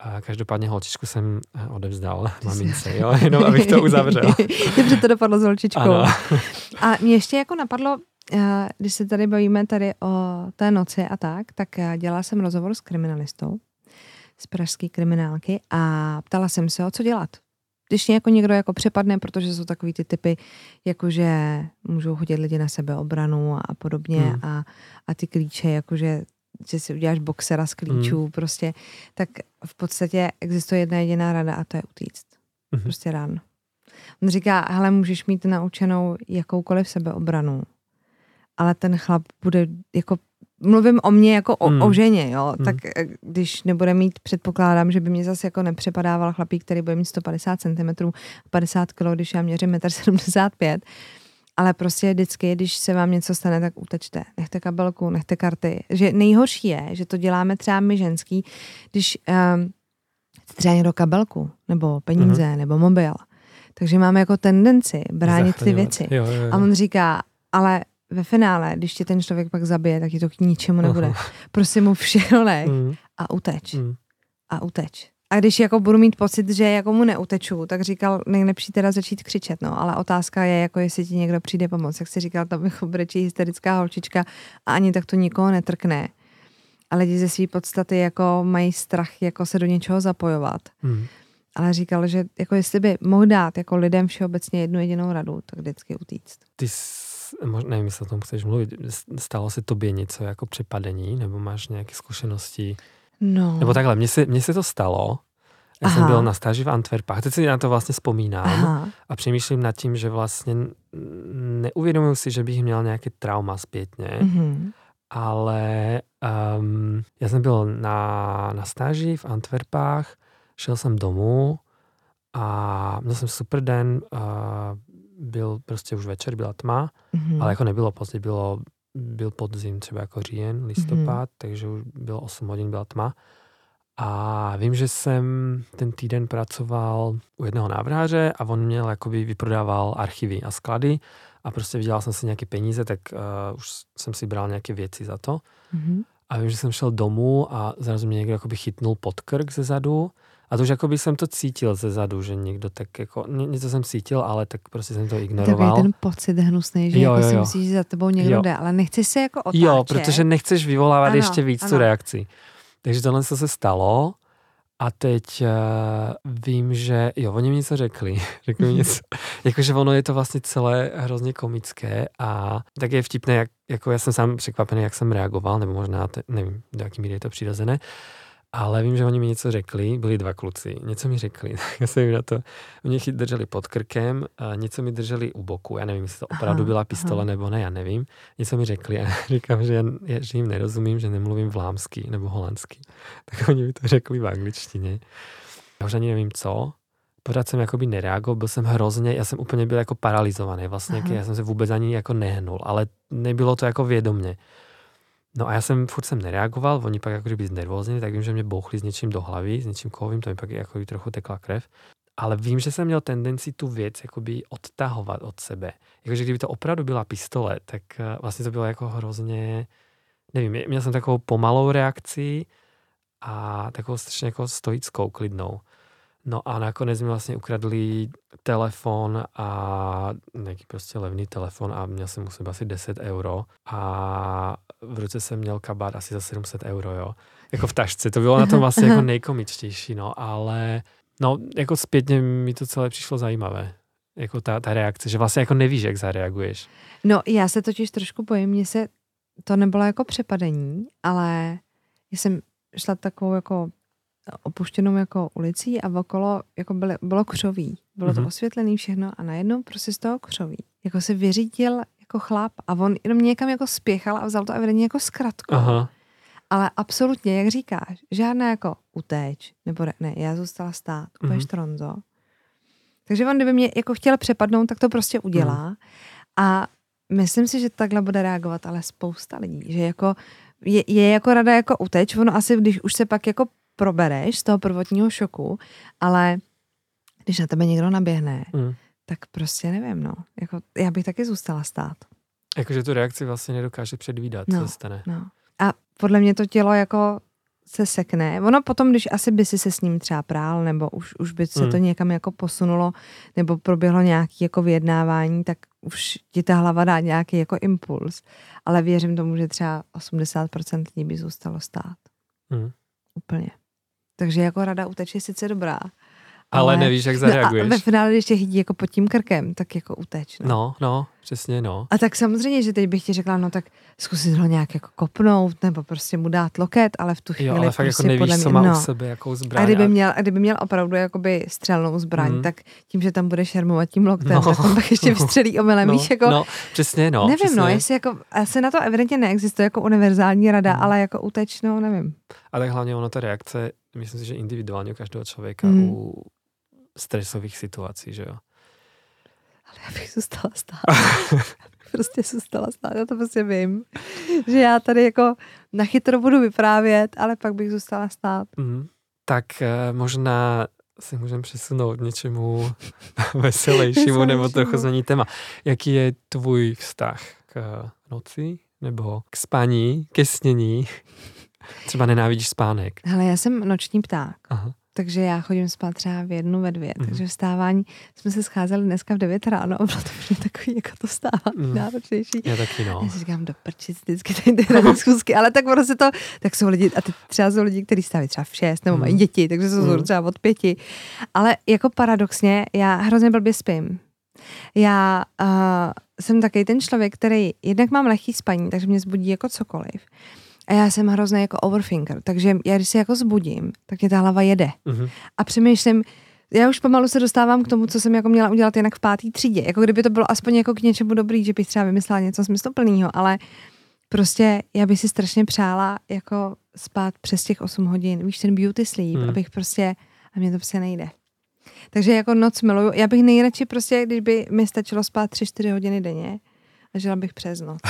Speaker 1: A každopádně holčičku jsem eh, odevzdal mamince, jo, jenom abych to uzavřel.
Speaker 2: Dobře to dopadlo s holčičkou. Ano. A mě ještě jako napadlo, když se tady bavíme tady o té noci a tak, tak dělala jsem rozhovor s kriminalistou z pražské kriminálky a ptala jsem se, o co dělat. Když mě jako někdo jako přepadne, protože jsou takový ty typy, jakože můžou hodit lidi na sebe obranu a podobně hmm. a, a ty klíče, jakože že si uděláš boxera z klíčů hmm. prostě, tak v podstatě existuje jedna jediná rada a to je utíct. Hmm. Prostě ráno. On říká, hele, můžeš mít naučenou jakoukoliv sebeobranu, ale ten chlap bude jako mluvím o mně jako o, hmm. o ženě, jo, hmm. tak eh, když nebude mít, předpokládám, že by mě zase jako nepřepadával chlapík, který bude mít 150 cm, 50 kg, když já měřím 1,75 m, ale prostě vždycky, když se vám něco stane, tak utečte. Nechte kabelku, nechte karty. Že nejhorší je, že to děláme třeba my ženský, když um, třeba někdo kabelku, nebo peníze, hmm. nebo mobil, takže máme jako tendenci bránit ty věci. Jo, jo, jo. A on říká, ale ve finále, když tě ten člověk pak zabije, tak ti to k ničemu nebude. Uh-huh. Prostě mu všechno nech mm. a uteč. Mm. A uteč. A když jako budu mít pocit, že jako mu neuteču, tak říkal, nejlepší teda začít křičet, no, ale otázka je, jako jestli ti někdo přijde pomoct. Jak si říkal, tam jako brečí hysterická holčička a ani tak to nikoho netrkne. A lidi ze své podstaty jako mají strach jako se do něčeho zapojovat. Mm. Ale říkal, že jako jestli by mohl dát jako lidem všeobecně jednu jedinou radu, tak vždycky utíct.
Speaker 1: Ty nevím, jestli o tom chceš mluvit, stalo se tobě něco jako přepadení, nebo máš nějaké zkušenosti?
Speaker 2: No.
Speaker 1: Nebo takhle, mně se, mně se to stalo, já Aha. jsem byl na stáži v Antwerpách, teď si na to vlastně vzpomínám Aha. a přemýšlím nad tím, že vlastně neuvědomuji si, že bych měl nějaké trauma zpětně, mm-hmm. ale um, já jsem byl na, na stáži v Antwerpách, šel jsem domů a měl jsem super den, uh, byl prostě už večer, byla tma, mm-hmm. ale jako nebylo pozdě, bylo, byl podzim, třeba jako říjen, listopad, mm-hmm. takže už bylo 8 hodin, byla tma. A vím, že jsem ten týden pracoval u jednoho návrháře a on měl jakoby vyprodával archivy a sklady a prostě vydělal jsem si nějaké peníze, tak uh, už jsem si bral nějaké věci za to. Mm-hmm. A vím, že jsem šel domů a zrazu mě někdo jakoby chytnul pod krk ze zadu a to už jako by jsem to cítil ze zadu, že někdo tak jako, něco jsem cítil, ale tak prostě jsem to ignoroval.
Speaker 2: Takový ten pocit hnusný, že jo, jako jo, jo. si myslíš, že za tebou někdo jo. jde, ale nechceš se jako otáčet.
Speaker 1: Jo, protože nechceš vyvolávat ano, ještě víc ano. tu reakci. Takže tohle se stalo a teď uh, vím, že jo, oni mi něco řekli. řekli mi něco, jakože ono je to vlastně celé hrozně komické a tak je vtipné, jak, jako já jsem sám překvapený, jak jsem reagoval, nebo možná, te, nevím, do jaký míry je to přirozené, ale vím, že oni mi něco řekli, byli dva kluci, něco mi řekli, já jsem jim na to, oni chyt drželi pod krkem, a něco mi drželi u boku, já nevím, jestli to opravdu aha, byla pistole aha. nebo ne, já nevím, něco mi řekli a říkám, že, já, že jim nerozumím, že nemluvím vlámsky nebo holandsky, tak oni mi to řekli v angličtině. Já už ani nevím co, pořád jsem jakoby nereagoval, byl jsem hrozně, já jsem úplně byl jako paralizovaný, vlastně, já jsem se vůbec ani jako nehnul, ale nebylo to jako vědomně. No a já jsem furt jsem nereagoval, oni pak jako kdyby znervózněli, tak vím, že mě bouchli s něčím do hlavy, s něčím kovým, to mi pak jako trochu tekla krev. Ale vím, že jsem měl tendenci tu věc jakoby odtahovat od sebe. Jakože kdyby to opravdu byla pistole, tak eh, vlastně to bylo jako hrozně, nevím, měl jsem takovou pomalou reakci a takovou strašně jako stoickou, klidnou. No a nakonec mi vlastně ukradli telefon a nějaký prostě levný telefon a měl jsem u sebe asi 10 euro a v ruce jsem měl kabát asi za 700 euro, jo. Jako v tašce, to bylo na tom vlastně jako nejkomičtější, no, ale no, jako zpětně mi to celé přišlo zajímavé. Jako ta, ta reakce, že vlastně jako nevíš, jak zareaguješ.
Speaker 2: No, já se totiž trošku bojím, mně se to nebylo jako přepadení, ale jsem šla takovou jako opuštěnou jako ulicí a okolo jako byly, bylo křoví. Bylo mm-hmm. to mhm. osvětlené všechno a najednou prostě z toho křoví. Jako se vyřídil jako chlap a on jenom někam jako spěchal a vzal to evidentně jako zkratku. Aha. Ale absolutně, jak říkáš, žádná jako utéč, nebo ne, já zůstala stát, úplně mm-hmm. štronzo. Takže on, kdyby mě jako chtěl přepadnout, tak to prostě udělá. Mm. A myslím si, že takhle bude reagovat ale spousta lidí, že jako je, je jako rada jako uteč, ono asi, když už se pak jako probereš z toho prvotního šoku, ale když na tebe někdo naběhne, mm. tak prostě nevím, no. Jako, já bych taky zůstala stát.
Speaker 1: Jakože tu reakci vlastně nedokáže předvídat, no, co se stane.
Speaker 2: No. A podle mě to tělo jako se sekne. Ono potom, když asi by si se s ním třeba prál, nebo už, už by se hmm. to někam jako posunulo, nebo proběhlo nějaké jako vyjednávání, tak už ti ta hlava dá nějaký jako impuls. Ale věřím tomu, že třeba 80% lidí by zůstalo stát. Hmm. Úplně. Takže jako rada uteče je sice dobrá,
Speaker 1: ale, ale nevíš, jak zareaguješ.
Speaker 2: No a ve finále, když tě chytí jako pod tím krkem, tak jako uteč.
Speaker 1: No. no, no, přesně no.
Speaker 2: A tak samozřejmě, že teď bych ti řekla, no tak zkusit ho nějak jako kopnout, nebo prostě mu dát loket, ale v tu chvíli
Speaker 1: jo, ale fakt
Speaker 2: prostě
Speaker 1: jako nevíš,
Speaker 2: mě,
Speaker 1: co má
Speaker 2: no.
Speaker 1: u sebe, jakou zbraň.
Speaker 2: A kdyby měl, a kdyby měl opravdu jakoby střelnou zbraň, mm. tak tím, že tam bude šermovat tím loktem, no. tak on pak ještě vystřelí omylem,
Speaker 1: no.
Speaker 2: víš, jako...
Speaker 1: No, přesně, no.
Speaker 2: Nevím,
Speaker 1: přesně.
Speaker 2: no, jestli jako, asi na to evidentně neexistuje jako univerzální rada, mm. ale jako uteč, no, nevím.
Speaker 1: A tak hlavně ono ta reakce, myslím si, že individuálně u každého člověka, mm. u stresových situací, že jo.
Speaker 2: Ale já bych zůstala stát. prostě zůstala stát, já to prostě vím. Že já tady jako na chytro budu vyprávět, ale pak bych zůstala stát.
Speaker 1: Mm. Tak uh, možná si můžeme přesunout něčemu veselějšímu nebo trochu změnit téma. Jaký je tvůj vztah k noci nebo k spaní, ke snění? Třeba nenávidíš spánek.
Speaker 2: Ale já jsem noční pták. Aha takže já chodím spát třeba v jednu, ve dvě. Mm. Takže vstávání, jsme se scházeli dneska v devět ráno a bylo to už takový, jako to stává mm. náročnější.
Speaker 1: Já taky, no.
Speaker 2: Já si říkám, do prčic vždycky tady ty schůzky, ale tak prostě to, tak jsou lidi, a teď třeba jsou lidi, kteří stávají třeba v šest, nebo mm. mají děti, takže jsou mm. třeba od pěti. Ale jako paradoxně, já hrozně blbě spím. Já uh, jsem taky ten člověk, který jednak mám lehký spaní, takže mě zbudí jako cokoliv. A já jsem hrozný jako overthinker, takže já když se jako zbudím, tak mě ta hlava jede. Mm-hmm. A přemýšlím, já už pomalu se dostávám k tomu, co jsem jako měla udělat jinak v pátý třídě. Jako kdyby to bylo aspoň jako k něčemu dobrý, že bych třeba vymyslela něco smysluplného, ale prostě já bych si strašně přála jako spát přes těch 8 hodin, víš, ten beauty sleep, mm. abych prostě, a mě to prostě nejde. Takže jako noc miluju. Já bych nejradši prostě, když by mi stačilo spát 3-4 hodiny denně a žila bych přes noc.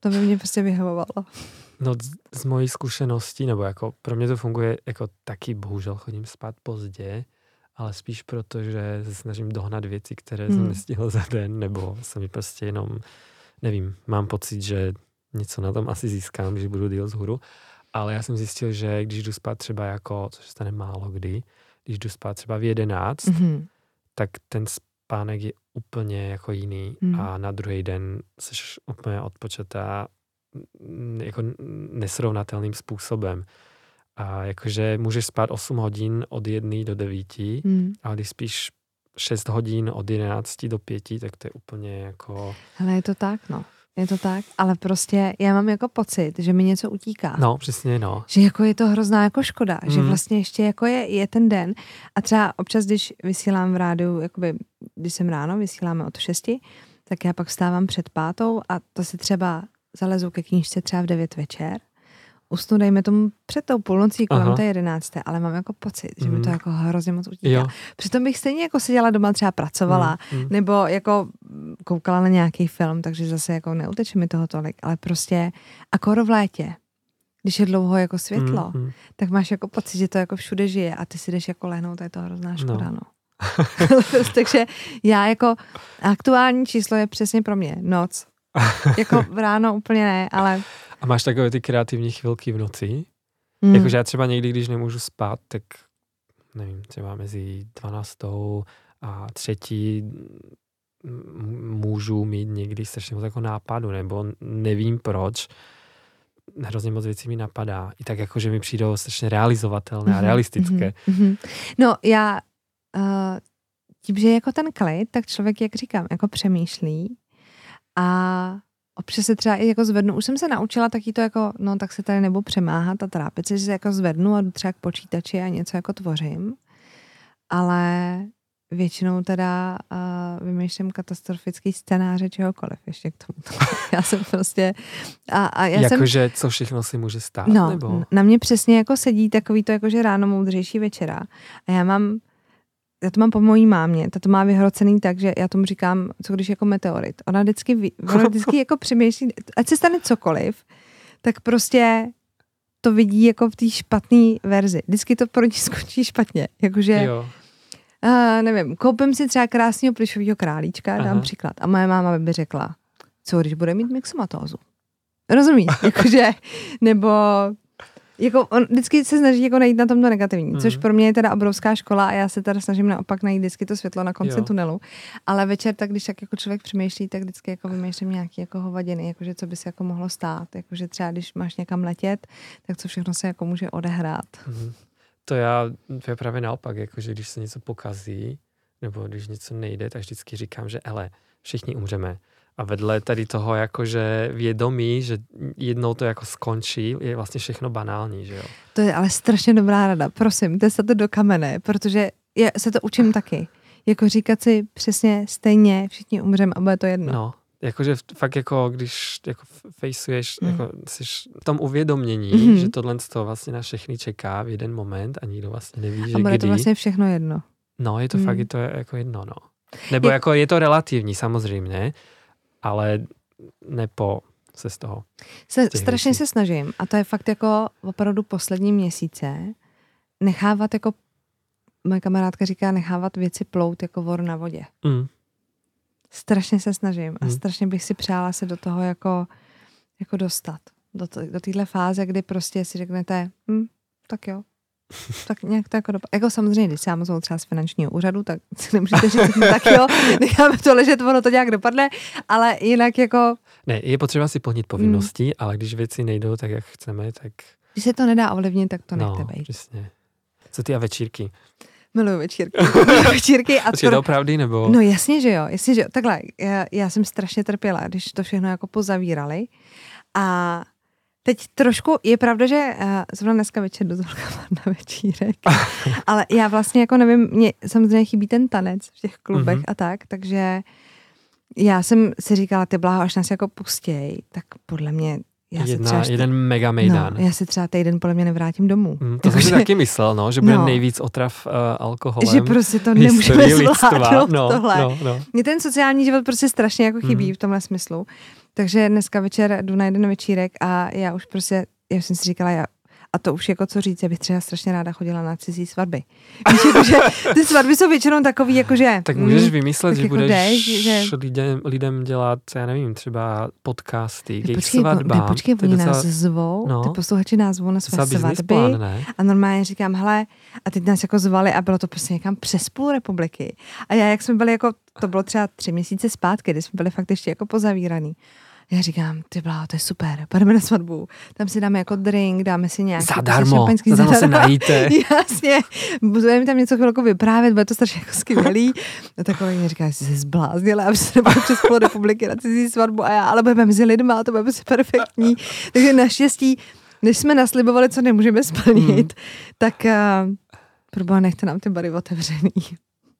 Speaker 2: To by mě prostě vyhovovalo.
Speaker 1: No z, z mojí zkušenosti, nebo jako pro mě to funguje jako taky, bohužel chodím spát pozdě, ale spíš proto, že se snažím dohnat věci, které hmm. jsem nestihl za den, nebo se mi prostě jenom, nevím, mám pocit, že něco na tom asi získám, že budu díl hůru. Ale já jsem zjistil, že když jdu spát třeba jako, což stane málo kdy, když jdu spát třeba v jedenáct, mm-hmm. tak ten spánek je úplně jako jiný mm. a na druhý den jsi úplně odpočatá jako nesrovnatelným způsobem. A jakože můžeš spát 8 hodin od 1 do 9, hmm. ale když spíš 6 hodin od 11 do 5, tak to je úplně jako...
Speaker 2: Ale je to tak, no. Je to tak, ale prostě já mám jako pocit, že mi něco utíká.
Speaker 1: No, přesně, no.
Speaker 2: Že jako je to hrozná jako škoda, mm. že hmm. vlastně ještě jako je, je ten den a třeba občas, když vysílám v rádiu, jakoby, když jsem ráno, vysíláme od 6, tak já pak vstávám před pátou a to si třeba zalezu ke knížce třeba v 9 večer, usnu, dejme tomu před tou půlnocí kolem Aha. té jedenácté, ale mám jako pocit, že mm. mi to mhm. jako hrozně moc utíká. Přitom bych stejně jako seděla doma, třeba pracovala, mm. Mm. nebo jako koukala na nějaký film, takže zase jako neuteče mi toho tolik, ale prostě akor v létě, když je dlouho jako světlo, mm. tak máš jako pocit, že to jako všude žije a ty si jdeš jako lehnout a je to hrozná škoda, no. no. takže já jako aktuální číslo je přesně pro mě noc jako v ráno úplně ne, ale...
Speaker 1: A máš takové ty kreativní chvilky v noci? Mm. Jakože já třeba někdy, když nemůžu spát, tak nevím, třeba mezi 12 a třetí můžu mít někdy strašně moc jako nápadu, nebo nevím proč, hrozně moc věcí mi napadá. I tak jako, že mi přijdou strašně realizovatelné mm-hmm, a mhm, realistické. Mm-hmm.
Speaker 2: No já, uh, tím, že jako ten klid, tak člověk, jak říkám, jako přemýšlí a občas se třeba i jako zvednu. Už jsem se naučila taky to jako, no tak se tady nebo přemáhat a trápit se, že se jako zvednu a třeba k počítači a něco jako tvořím. Ale většinou teda uh, vymýšlím katastrofický scénáře čehokoliv ještě k tomu. já jsem prostě... A, a já
Speaker 1: Jakože co všechno si může stát?
Speaker 2: No,
Speaker 1: nebo?
Speaker 2: na mě přesně jako sedí takový to, jako že ráno moudřejší večera. A já mám já to mám po mojí mámě, ta to má vyhrocený tak, že já tomu říkám, co když jako meteorit. Ona vždycky, ona vždycky jako přemýšlí, ať se stane cokoliv, tak prostě to vidí jako v té špatné verzi. Vždycky to pro ní skončí špatně. Jakože, jo. Uh, nevím, koupím si třeba krásného plišového králíčka, Aha. dám příklad. A moje máma by řekla, co když bude mít myxomatózu? Rozumíš? Jakože, nebo Jako on vždycky se snaží jako najít na tom to negativní, mm. což pro mě je teda obrovská škola a já se teda snažím naopak najít vždycky to světlo na konci jo. tunelu. Ale večer, tak když tak jako člověk přemýšlí, tak vždycky jako vymýšlím nějaký jako hovadiny, jakože co by se jako mohlo stát. Jakože třeba když máš někam letět, tak co všechno se jako může odehrát. Mm.
Speaker 1: To já, to je právě naopak, jakože když se něco pokazí, nebo když něco nejde, tak vždycky říkám, že ele, všichni umřeme a vedle tady toho jakože vědomí, že jednou to jako skončí, je vlastně všechno banální, že jo?
Speaker 2: To je ale strašně dobrá rada. Prosím, to do kamene, protože já se to učím taky. Jako říkat si přesně stejně, všichni umřeme a bude to jedno.
Speaker 1: No, jakože fakt jako, když jako fejsuješ, mm. jako jsi v tom uvědomění, mm-hmm. že tohle to vlastně na všechny čeká v jeden moment a nikdo vlastně neví, že
Speaker 2: a bude
Speaker 1: kdy.
Speaker 2: to vlastně všechno jedno.
Speaker 1: No, je to mm. fakt je to jako jedno, no. Nebo je... jako je to relativní samozřejmě, ale nepo se z toho.
Speaker 2: Se, z strašně věcí. se snažím a to je fakt jako opravdu poslední měsíce nechávat jako moje kamarádka říká nechávat věci plout jako vor na vodě. Mm. Strašně se snažím a mm. strašně bych si přála se do toho jako, jako dostat. Do, to, do téhle fáze, kdy prostě si řeknete, hm, tak jo, tak nějak to jako dopad. Jako samozřejmě, když se já třeba z finančního úřadu, tak si nemůžete říct, tak jo, necháme to ležet, ono to nějak dopadne, ale jinak jako...
Speaker 1: Ne, je potřeba si plnit povinnosti, hmm. ale když věci nejdou tak, jak chceme, tak...
Speaker 2: Když se to nedá ovlivnit, tak to nechte
Speaker 1: no,
Speaker 2: být.
Speaker 1: přesně. Co ty a večírky?
Speaker 2: Miluju večírky. Miluju večírky. A
Speaker 1: to opravdu, nebo?
Speaker 2: No jasně, že jo. Jasně, že jo. Takhle, já, já jsem strašně trpěla, když to všechno jako pozavírali. A Teď trošku, je pravda, že uh, zrovna dneska večer do na večírek, ale já vlastně jako nevím, mě samozřejmě chybí ten tanec v těch klubech mm-hmm. a tak, takže já jsem si říkala, ty bláho, až nás jako pustěj, tak podle mě já
Speaker 1: Jedna,
Speaker 2: třeba
Speaker 1: jeden mega mejdán.
Speaker 2: No, já se třeba týden podle mě nevrátím domů.
Speaker 1: Mm, to jsem si taky myslel, no, že bude no, nejvíc otrav uh, alkoholem.
Speaker 2: Že prostě to nemůžeme zvládnout no, tohle. No, no. Mně ten sociální život prostě strašně jako chybí mm. v tomhle smyslu. Takže dneska večer jdu na jeden večírek a já už prostě, já jsem si říkala, já, a to už jako co říct, já bych třeba strašně ráda chodila na cizí svatby. Víš, jako, že ty svatby jsou většinou takový, jakože...
Speaker 1: Tak můžeš mm, vymyslet, že jako budeš jdeš, že... Lidem, lidem dělat, já nevím, třeba podcasty,
Speaker 2: ne, počkej, svatba. Ne, počkej, oni docela... nás zvou, no, ty posluchači nás zvou na své svatby plán, ne? a normálně říkám, hele, a teď nás jako zvali a bylo to prostě někam přes půl republiky. A já, jak jsme byli jako, to bylo třeba tři měsíce zpátky, kdy jsme byli fakt ještě jako pozavíraný. Já říkám, ty blá, to je super, půjdeme na svatbu. Tam si dáme jako drink, dáme si nějaký
Speaker 1: zadarmo, zadarmo, zadarmo se najíte.
Speaker 2: Jasně, budeme mi tam něco chvilku vyprávět, bude to strašně jako skvělý. A takový mě říká, že jsi se zbláznila, aby se nebyl přes půl republiky na cizí svatbu a já, ale budeme mezi lidma, to bude prostě perfektní. Takže naštěstí, než jsme naslibovali, co nemůžeme splnit, hmm. tak uh, proboha nechte nám ty bary otevřený.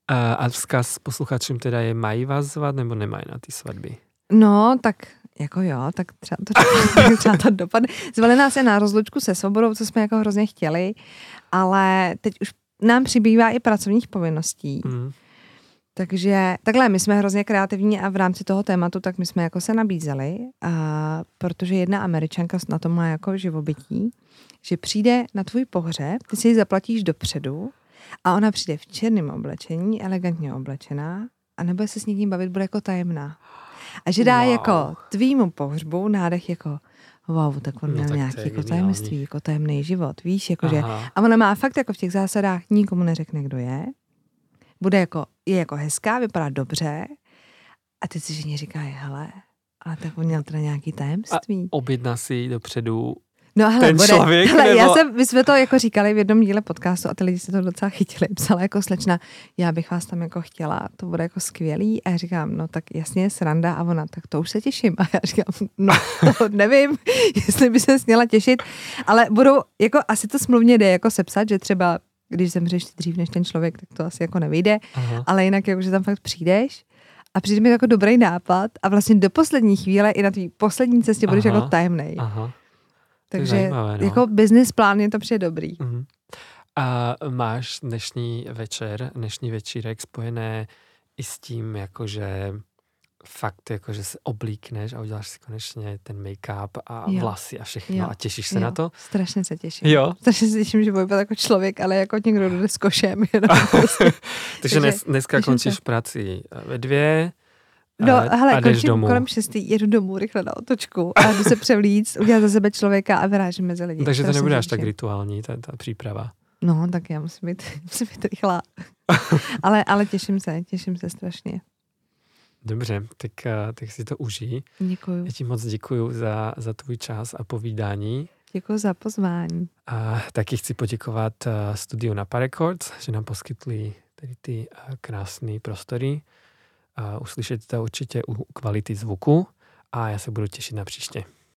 Speaker 1: A, a vzkaz posluchačům teda je, mají vás zvat nebo nemají na ty svatby?
Speaker 2: No, tak jako jo, tak třeba to, třeba to dopadne. Zvali nás je na rozlučku se svobodou, co jsme jako hrozně chtěli, ale teď už nám přibývá i pracovních povinností. Mm. Takže takhle, my jsme hrozně kreativní a v rámci toho tématu, tak my jsme jako se nabízeli, a protože jedna američanka na to má jako živobytí, že přijde na tvůj pohřeb, ty si ji zaplatíš dopředu a ona přijde v černém oblečení, elegantně oblečená a nebude se s někým bavit, bude jako tajemná. A že dá wow. jako tvýmu pohřbu nádech jako wow, tak on no, měl nějaký jako tajemství, jako tajemný život, víš, jakože, a ona má fakt jako v těch zásadách nikomu neřekne, kdo je, bude jako, je jako hezká, vypadá dobře a teď si ženě říká, hele, ale tak on měl teda nějaký tajemství.
Speaker 1: A objedná si dopředu
Speaker 2: No hele,
Speaker 1: ten
Speaker 2: bude,
Speaker 1: člověk,
Speaker 2: hele,
Speaker 1: nebo...
Speaker 2: já jsem, my jsme to jako říkali v jednom díle podcastu a ty lidi se to docela chytili. Psala jako slečna, já bych vás tam jako chtěla, to bude jako skvělý. A já říkám, no tak jasně, sranda a ona, tak to už se těším. A já říkám, no to nevím, jestli by se směla těšit, ale budou, jako asi to smluvně jde jako sepsat, že třeba když zemřeš dřív než ten člověk, tak to asi jako nevyjde, Aha. ale jinak jako, že tam fakt přijdeš a přijde mi jako dobrý nápad a vlastně do poslední chvíle i na tvý poslední cestě budeš jako tajemnej. Aha. Takže zajímavé, no. jako business plán je to přijde dobrý. Uh-huh.
Speaker 1: A máš dnešní večer, dnešní večírek spojené i s tím, jakože fakt, jako, že se oblíkneš a uděláš si konečně ten make-up a jo. vlasy a všechno jo. a těšíš se jo. na to?
Speaker 2: Strašně se těším.
Speaker 1: Jo?
Speaker 2: Strašně se těším, že budu jako člověk, ale jako někdo jde s košem.
Speaker 1: Takže dnes, dneska končíš že... práci ve dvě,
Speaker 2: No,
Speaker 1: a,
Speaker 2: hele,
Speaker 1: a jdeš domů.
Speaker 2: kolem šestý, jedu domů rychle na otočku a jdu se převlíct, udělat za sebe člověka a vyrážím mezi lidi.
Speaker 1: Takže to nebude až tak rituální, ta, ta příprava.
Speaker 2: No, tak já musím být, musím být rychlá. ale, ale těším se, těším se strašně.
Speaker 1: Dobře, tak, eh, tak si to užij.
Speaker 2: Děkuju.
Speaker 1: Já ti moc děkuju za, za tvůj čas a povídání.
Speaker 2: Děkuji za pozvání.
Speaker 1: A taky chci poděkovat eh, studiu Napa Records, že nám poskytli tady ty eh, krásné prostory. Uslyšíte to určitě u kvality zvuku a já se budu těšit na příště.